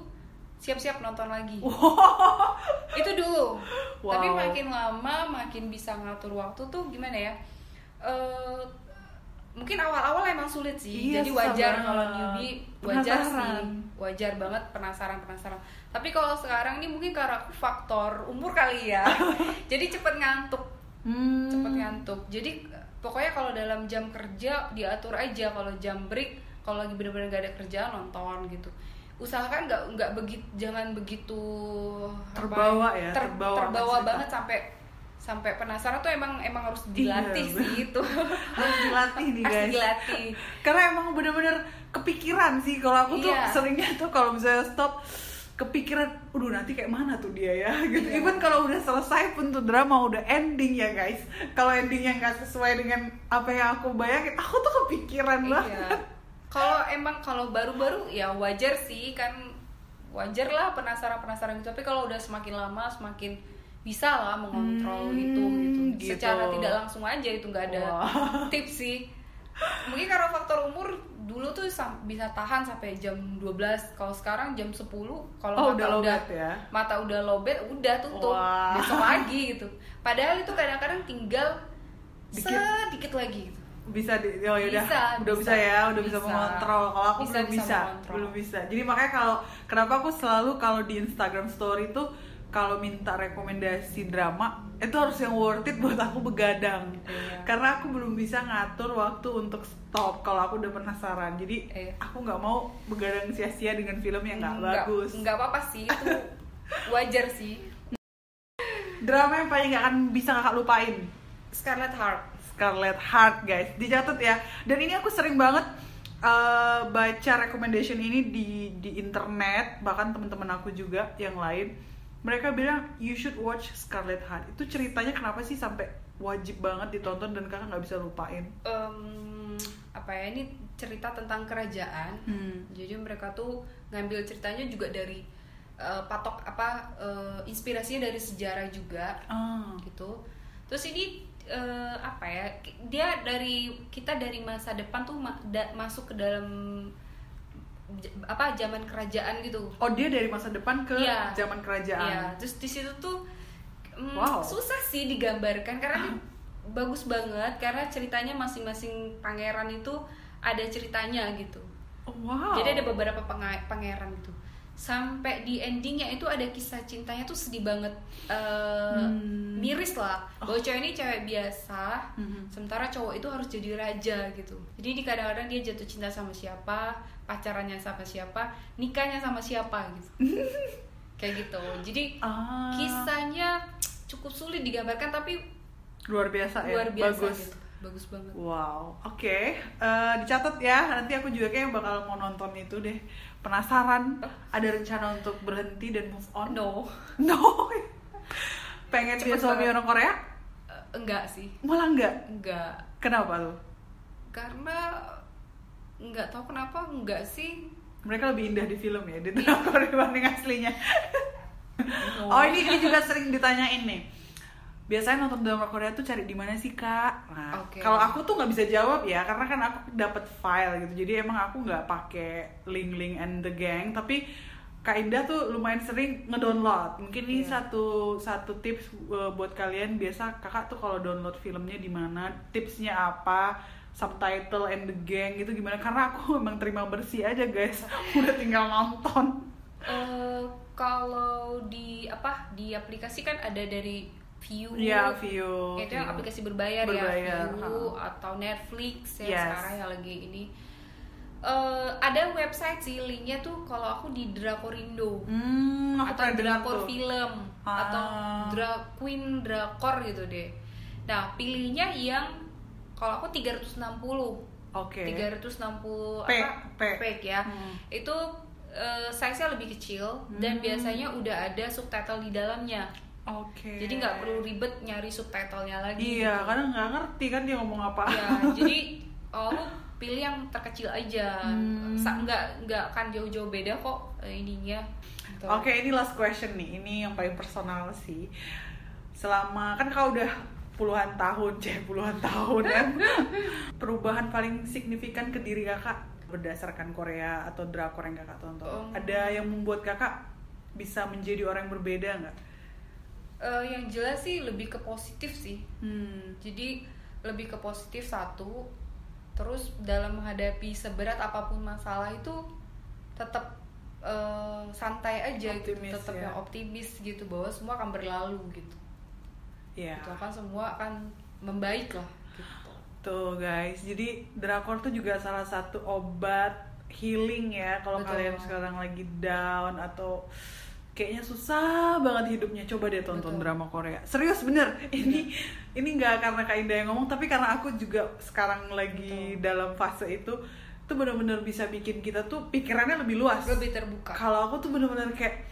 Speaker 2: siap-siap nonton lagi itu dulu tapi
Speaker 1: Wow.
Speaker 2: makin lama makin bisa ngatur waktu tuh gimana ya Eh, mungkin awal-awal emang sulit sih.
Speaker 1: Iya,
Speaker 2: jadi wajar kalau newbie wajar sih.
Speaker 1: Penasaran.
Speaker 2: wajar banget penasaran penasaran. Tapi kalau sekarang ini mungkin karena aku faktor umur kali ya. Jadi cepet ngantuk.
Speaker 1: Hmm.
Speaker 2: cepet ngantuk. Jadi pokoknya kalau dalam jam kerja diatur aja. Kalau jam break kalau lagi bener-bener gak ada kerjaan nonton gitu. Usahakan nggak nggak begitu jangan begitu apa
Speaker 1: Terbawa ya,
Speaker 2: ter-
Speaker 1: terbawa
Speaker 2: terbawa banget sampai sampai penasaran tuh emang emang harus dilatih
Speaker 1: Iya,
Speaker 2: sih itu
Speaker 1: harus dilatih nih
Speaker 2: harus
Speaker 1: guys
Speaker 2: dilatih
Speaker 1: karena emang bener-bener kepikiran sih kalau aku tuh
Speaker 2: Iya.
Speaker 1: seringnya tuh kalau misalnya stop kepikiran, udah nanti kayak mana tuh dia ya gitu.
Speaker 2: Iya.
Speaker 1: Even kalau udah selesai pun tuh drama udah ending ya guys. Kalau endingnya nggak sesuai dengan apa yang aku bayangin, aku tuh kepikiran
Speaker 2: iya
Speaker 1: banget.
Speaker 2: kalau emang kalau baru-baru ya wajar sih kan wajar lah penasaran penasaran gitu tapi kalau udah semakin lama semakin bisa lah mengontrol
Speaker 1: Hmm,
Speaker 2: itu gitu.
Speaker 1: gitu.
Speaker 2: secara tidak langsung aja itu nggak ada
Speaker 1: Wah.
Speaker 2: tips sih mungkin karena faktor umur dulu tuh bisa tahan sampai jam 12 kalau sekarang jam 10 kalau
Speaker 1: Oh,
Speaker 2: mata
Speaker 1: udah
Speaker 2: udah
Speaker 1: lowbat ya?
Speaker 2: mata udah lobet udah tutup
Speaker 1: Wah.
Speaker 2: besok lagi gitu padahal itu kadang-kadang tinggal
Speaker 1: Dikit.
Speaker 2: sedikit lagi gitu
Speaker 1: bisa di oh yaudah
Speaker 2: Bisa,
Speaker 1: udah bisa,
Speaker 2: bisa.
Speaker 1: ya udah bisa,
Speaker 2: Bisa.
Speaker 1: mengontrol kalau aku
Speaker 2: Bisa,
Speaker 1: belum
Speaker 2: bisa
Speaker 1: bisa, belum bisa jadi makanya kalau kenapa aku selalu kalau di Instagram Story tuh kalau minta rekomendasi drama itu harus yang worth it buat aku begadang.
Speaker 2: Iya.
Speaker 1: karena aku belum bisa ngatur waktu untuk stop kalau aku udah penasaran. Jadi
Speaker 2: Iya.
Speaker 1: aku nggak mau begadang sia-sia dengan film yang nggak
Speaker 2: Nggak-
Speaker 1: bagus.
Speaker 2: nggak apa-apa sih itu wajar sih.
Speaker 1: Drama yang paling nggak akan bisa kakak lupain?
Speaker 2: Scarlet Heart.
Speaker 1: Scarlet Heart guys. Dicatat ya. Dan ini aku sering banget uh, baca recommendation ini di di internet. Bahkan teman-teman aku juga yang lain mereka bilang you should watch Scarlet Heart. Itu ceritanya kenapa sih sampai wajib banget ditonton dan kakak nggak bisa lupain?
Speaker 2: Em, apa ya ini cerita tentang kerajaan.
Speaker 1: Hmm.
Speaker 2: jadi mereka tuh ngambil ceritanya juga dari eh, patok apa eh, inspirasinya dari sejarah juga.
Speaker 1: Ah.
Speaker 2: Gitu. Terus ini eh, apa ya dia dari kita dari masa depan tuh ma- da- masuk ke dalam apa zaman kerajaan gitu
Speaker 1: oh dia dari masa depan ke
Speaker 2: Iya.
Speaker 1: zaman kerajaan
Speaker 2: Iya, terus di situ tuh mm,
Speaker 1: Wow.
Speaker 2: susah sih digambarkan karena ini bagus banget karena ceritanya masing-masing pangeran itu ada ceritanya gitu.
Speaker 1: Oh, wow
Speaker 2: Jadi ada beberapa pangeran gitu. Sampai di endingnya itu ada kisah cintanya tuh sedih banget, Eh,
Speaker 1: Hmm.
Speaker 2: miris lah. Bahwa cewek ini cewek biasa,
Speaker 1: Mhm.
Speaker 2: sementara cowok itu harus jadi raja gitu. Jadi di kadang-kadang dia jatuh cinta sama siapa, pacarannya sama siapa, nikahnya sama siapa gitu. Kayak gitu. Jadi
Speaker 1: Ah,
Speaker 2: kisahnya cukup sulit digambarkan tapi
Speaker 1: luar biasa ya
Speaker 2: luar biasa
Speaker 1: bagus
Speaker 2: gitu. Bagus banget.
Speaker 1: Wow, oke. Eh, dicatat ya. Nanti aku juga kayak bakal mau nonton itu deh. Penasaran? Ada rencana untuk berhenti dan move on?
Speaker 2: No.
Speaker 1: No. Pengen
Speaker 2: Cepet
Speaker 1: dia suami orang Korea?
Speaker 2: Eh, enggak sih.
Speaker 1: Malah enggak.
Speaker 2: Enggak.
Speaker 1: Kenapa tuh?
Speaker 2: Karena nggak tahu kenapa enggak sih.
Speaker 1: Mereka lebih indah di film ya, di drakor dibanding aslinya.
Speaker 2: No.
Speaker 1: Oh ini ini juga sering ditanyain nih. Biasanya nonton drama Korea tuh cari di mana sih kak? Nah,
Speaker 2: Oke.
Speaker 1: kalau aku tuh nggak bisa jawab ya, karena kan aku dapat file gitu. Jadi emang aku nggak pakai link link and the gang, tapi Kak Indah tuh lumayan sering ngedownload. Mungkin ini
Speaker 2: Iya.
Speaker 1: satu satu tips uh, buat kalian. Biasa kakak tuh kalau download filmnya di mana, tipsnya apa, subtitle and the gang gitu gimana? Karena aku emang terima bersih aja guys. Udah tinggal nonton.
Speaker 2: Eh, kalau di apa di aplikasi kan ada dari View.
Speaker 1: Iya, view.
Speaker 2: Itu yang
Speaker 1: view.
Speaker 2: aplikasi berbayar,
Speaker 1: Berbayar,
Speaker 2: ya, View
Speaker 1: ha.
Speaker 2: atau Netflix ya
Speaker 1: Yes.
Speaker 2: sekarang yang lagi ini. Eh, ada website sih linknya tuh kalau aku di Drakorindo
Speaker 1: Hmm, aku
Speaker 2: atau drakor
Speaker 1: tuh.
Speaker 2: film
Speaker 1: Ah.
Speaker 2: atau dra queen drakor gitu deh. Nah pilihnya yang kalau aku 360
Speaker 1: Oke.
Speaker 2: 360
Speaker 1: P,
Speaker 2: apa
Speaker 1: P.
Speaker 2: ya
Speaker 1: Hmm.
Speaker 2: itu eh, size-nya lebih kecil dan
Speaker 1: Hmm.
Speaker 2: biasanya udah ada subtitle di dalamnya
Speaker 1: Oke.
Speaker 2: jadi nggak perlu ribet nyari subtitlenya lagi
Speaker 1: Iya,
Speaker 2: gitu.
Speaker 1: karena nggak ngerti kan dia ngomong apa.
Speaker 2: ya jadi oh, lu pilih yang terkecil aja
Speaker 1: Hmm.
Speaker 2: Nggak nggak akan jauh-jauh beda kok eh, ininya Gitu.
Speaker 1: Oke, ini last question nih. Ini yang paling personal sih. Selama kan kau udah puluhan tahun, ceh puluhan tahun ya. Perubahan paling signifikan ke diri kakak berdasarkan Korea atau drakor yang kakak tonton?
Speaker 2: Um.
Speaker 1: Ada yang membuat kakak bisa menjadi orang yang berbeda nggak?
Speaker 2: Eh, yang jelas sih lebih ke positif sih.
Speaker 1: Hmm.
Speaker 2: jadi lebih ke positif satu. Terus dalam menghadapi seberat apa pun masalah itu tetap eh, santai aja gitu.
Speaker 1: Optimis,
Speaker 2: tetap
Speaker 1: ya.
Speaker 2: yang optimis gitu bahwa semua akan berlalu gitu.
Speaker 1: Iya.
Speaker 2: gitu akan semua akan membaik lah gitu.
Speaker 1: Tuh guys, jadi drakor tuh juga salah satu obat healing ya. Kalau kalian sekarang lagi down atau kayaknya susah banget hidupnya. Coba deh tonton
Speaker 2: Betul.
Speaker 1: drama Korea. Serius bener? Ini ini nggak karena Kak Indah yang ngomong tapi karena aku juga sekarang lagi dalam fase itu tuh bener-bener bisa bikin kita tuh pikirannya lebih luas.
Speaker 2: Lebih terbuka.
Speaker 1: Kalau aku tuh bener-bener kayak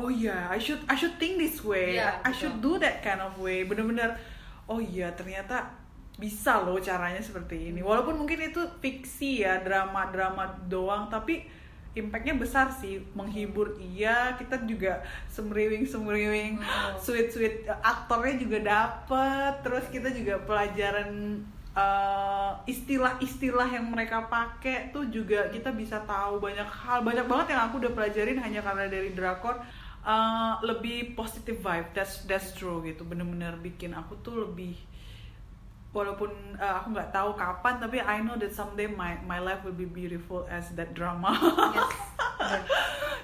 Speaker 1: oh iya I should I should think this way.
Speaker 2: Iya,
Speaker 1: I
Speaker 2: betul.
Speaker 1: should do that kind of way. Bener-bener oh iya ternyata bisa loh caranya seperti ini. Walaupun mungkin itu fiksi ya drama-drama doang tapi impactnya besar sih menghibur. Iya kita juga semriwing semriwing
Speaker 2: Betul.
Speaker 1: sweet sweet aktornya juga dapet. Terus kita juga pelajaran uh, istilah-istilah yang mereka pakai tuh juga kita bisa tahu banyak hal. Banyak banget yang aku udah pelajarin hanya karena dari drakor. Uh, lebih positive vibe. That's that's true gitu. Bener-bener bikin aku tuh lebih walaupun uh, aku nggak tahu kapan tapi I know that someday my my life will be beautiful as that drama
Speaker 2: yes bener.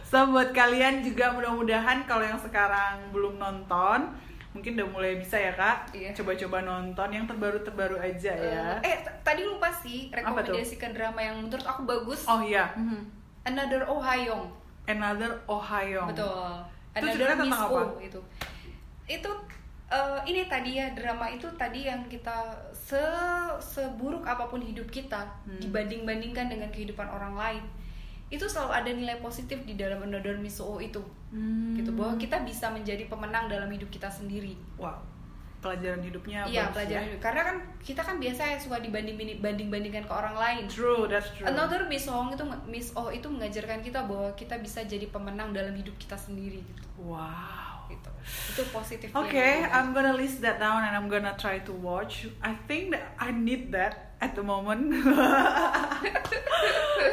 Speaker 1: So buat kalian juga mudah-mudahan kalau yang sekarang belum nonton mungkin udah mulai bisa ya kak
Speaker 2: Iya.
Speaker 1: coba-coba nonton yang terbaru-terbaru aja ya.
Speaker 2: eh tadi lupa sih rekomendasikan drama yang menurut aku bagus
Speaker 1: Oh iya, mhm.
Speaker 2: Another Oh Hayong
Speaker 1: Another Ohio.
Speaker 2: betul
Speaker 1: Itu
Speaker 2: Another
Speaker 1: ceritanya
Speaker 2: Miss
Speaker 1: tentang apa?
Speaker 2: Itu itu eh, ini tadi ya drama itu tadi yang kita se seburuk apa pun hidup kita
Speaker 1: Hmm.
Speaker 2: dibanding bandingkan dengan kehidupan orang lain itu selalu ada nilai positif di dalam Another Miss Oh itu
Speaker 1: Hmm.
Speaker 2: gitu bahwa kita bisa menjadi pemenang dalam hidup kita sendiri
Speaker 1: Wow, pelajaran hidupnya
Speaker 2: iya
Speaker 1: bagus
Speaker 2: pelajaran
Speaker 1: ya.
Speaker 2: hidup karena kan kita kan biasa ya suka dibanding banding bandingkan ke orang lain
Speaker 1: True, that's true.
Speaker 2: Another Miss Oh itu Miss Oh itu mengajarkan kita bahwa kita bisa jadi pemenang dalam hidup kita sendiri gitu
Speaker 1: Wow.
Speaker 2: Gitu itu positif
Speaker 1: Okay, I'm gonna list that down and I'm gonna try to watch. I think that I need that at the moment.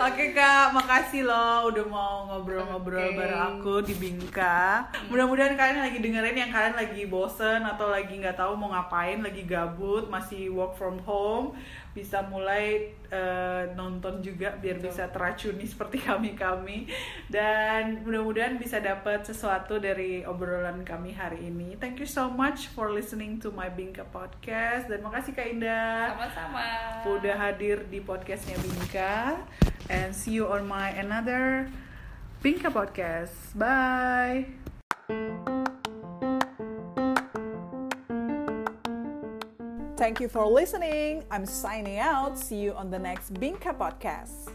Speaker 1: Oke kak, makasih loh udah mau ngobrol-ngobrol
Speaker 2: Oke.
Speaker 1: bareng aku di Bingka. Mudah-mudahan kalian lagi dengerin yang kalian lagi bosen atau lagi nggak tahu mau ngapain, lagi gabut, masih work from home, bisa mulai eh, nonton juga biar
Speaker 2: Betul.
Speaker 1: bisa teracuni seperti kami-kami. Dan mudah-mudahan bisa dapat sesuatu dari obrolan kami hari ini. Thank you so much for listening to my Bingka podcast dan makasih Kak Indah
Speaker 2: sama-sama
Speaker 1: udah hadir di podcastnya Bingka and see you on my another Bingka podcast bye Thank you for listening. I'm signing out. See you on the next Bingka podcast.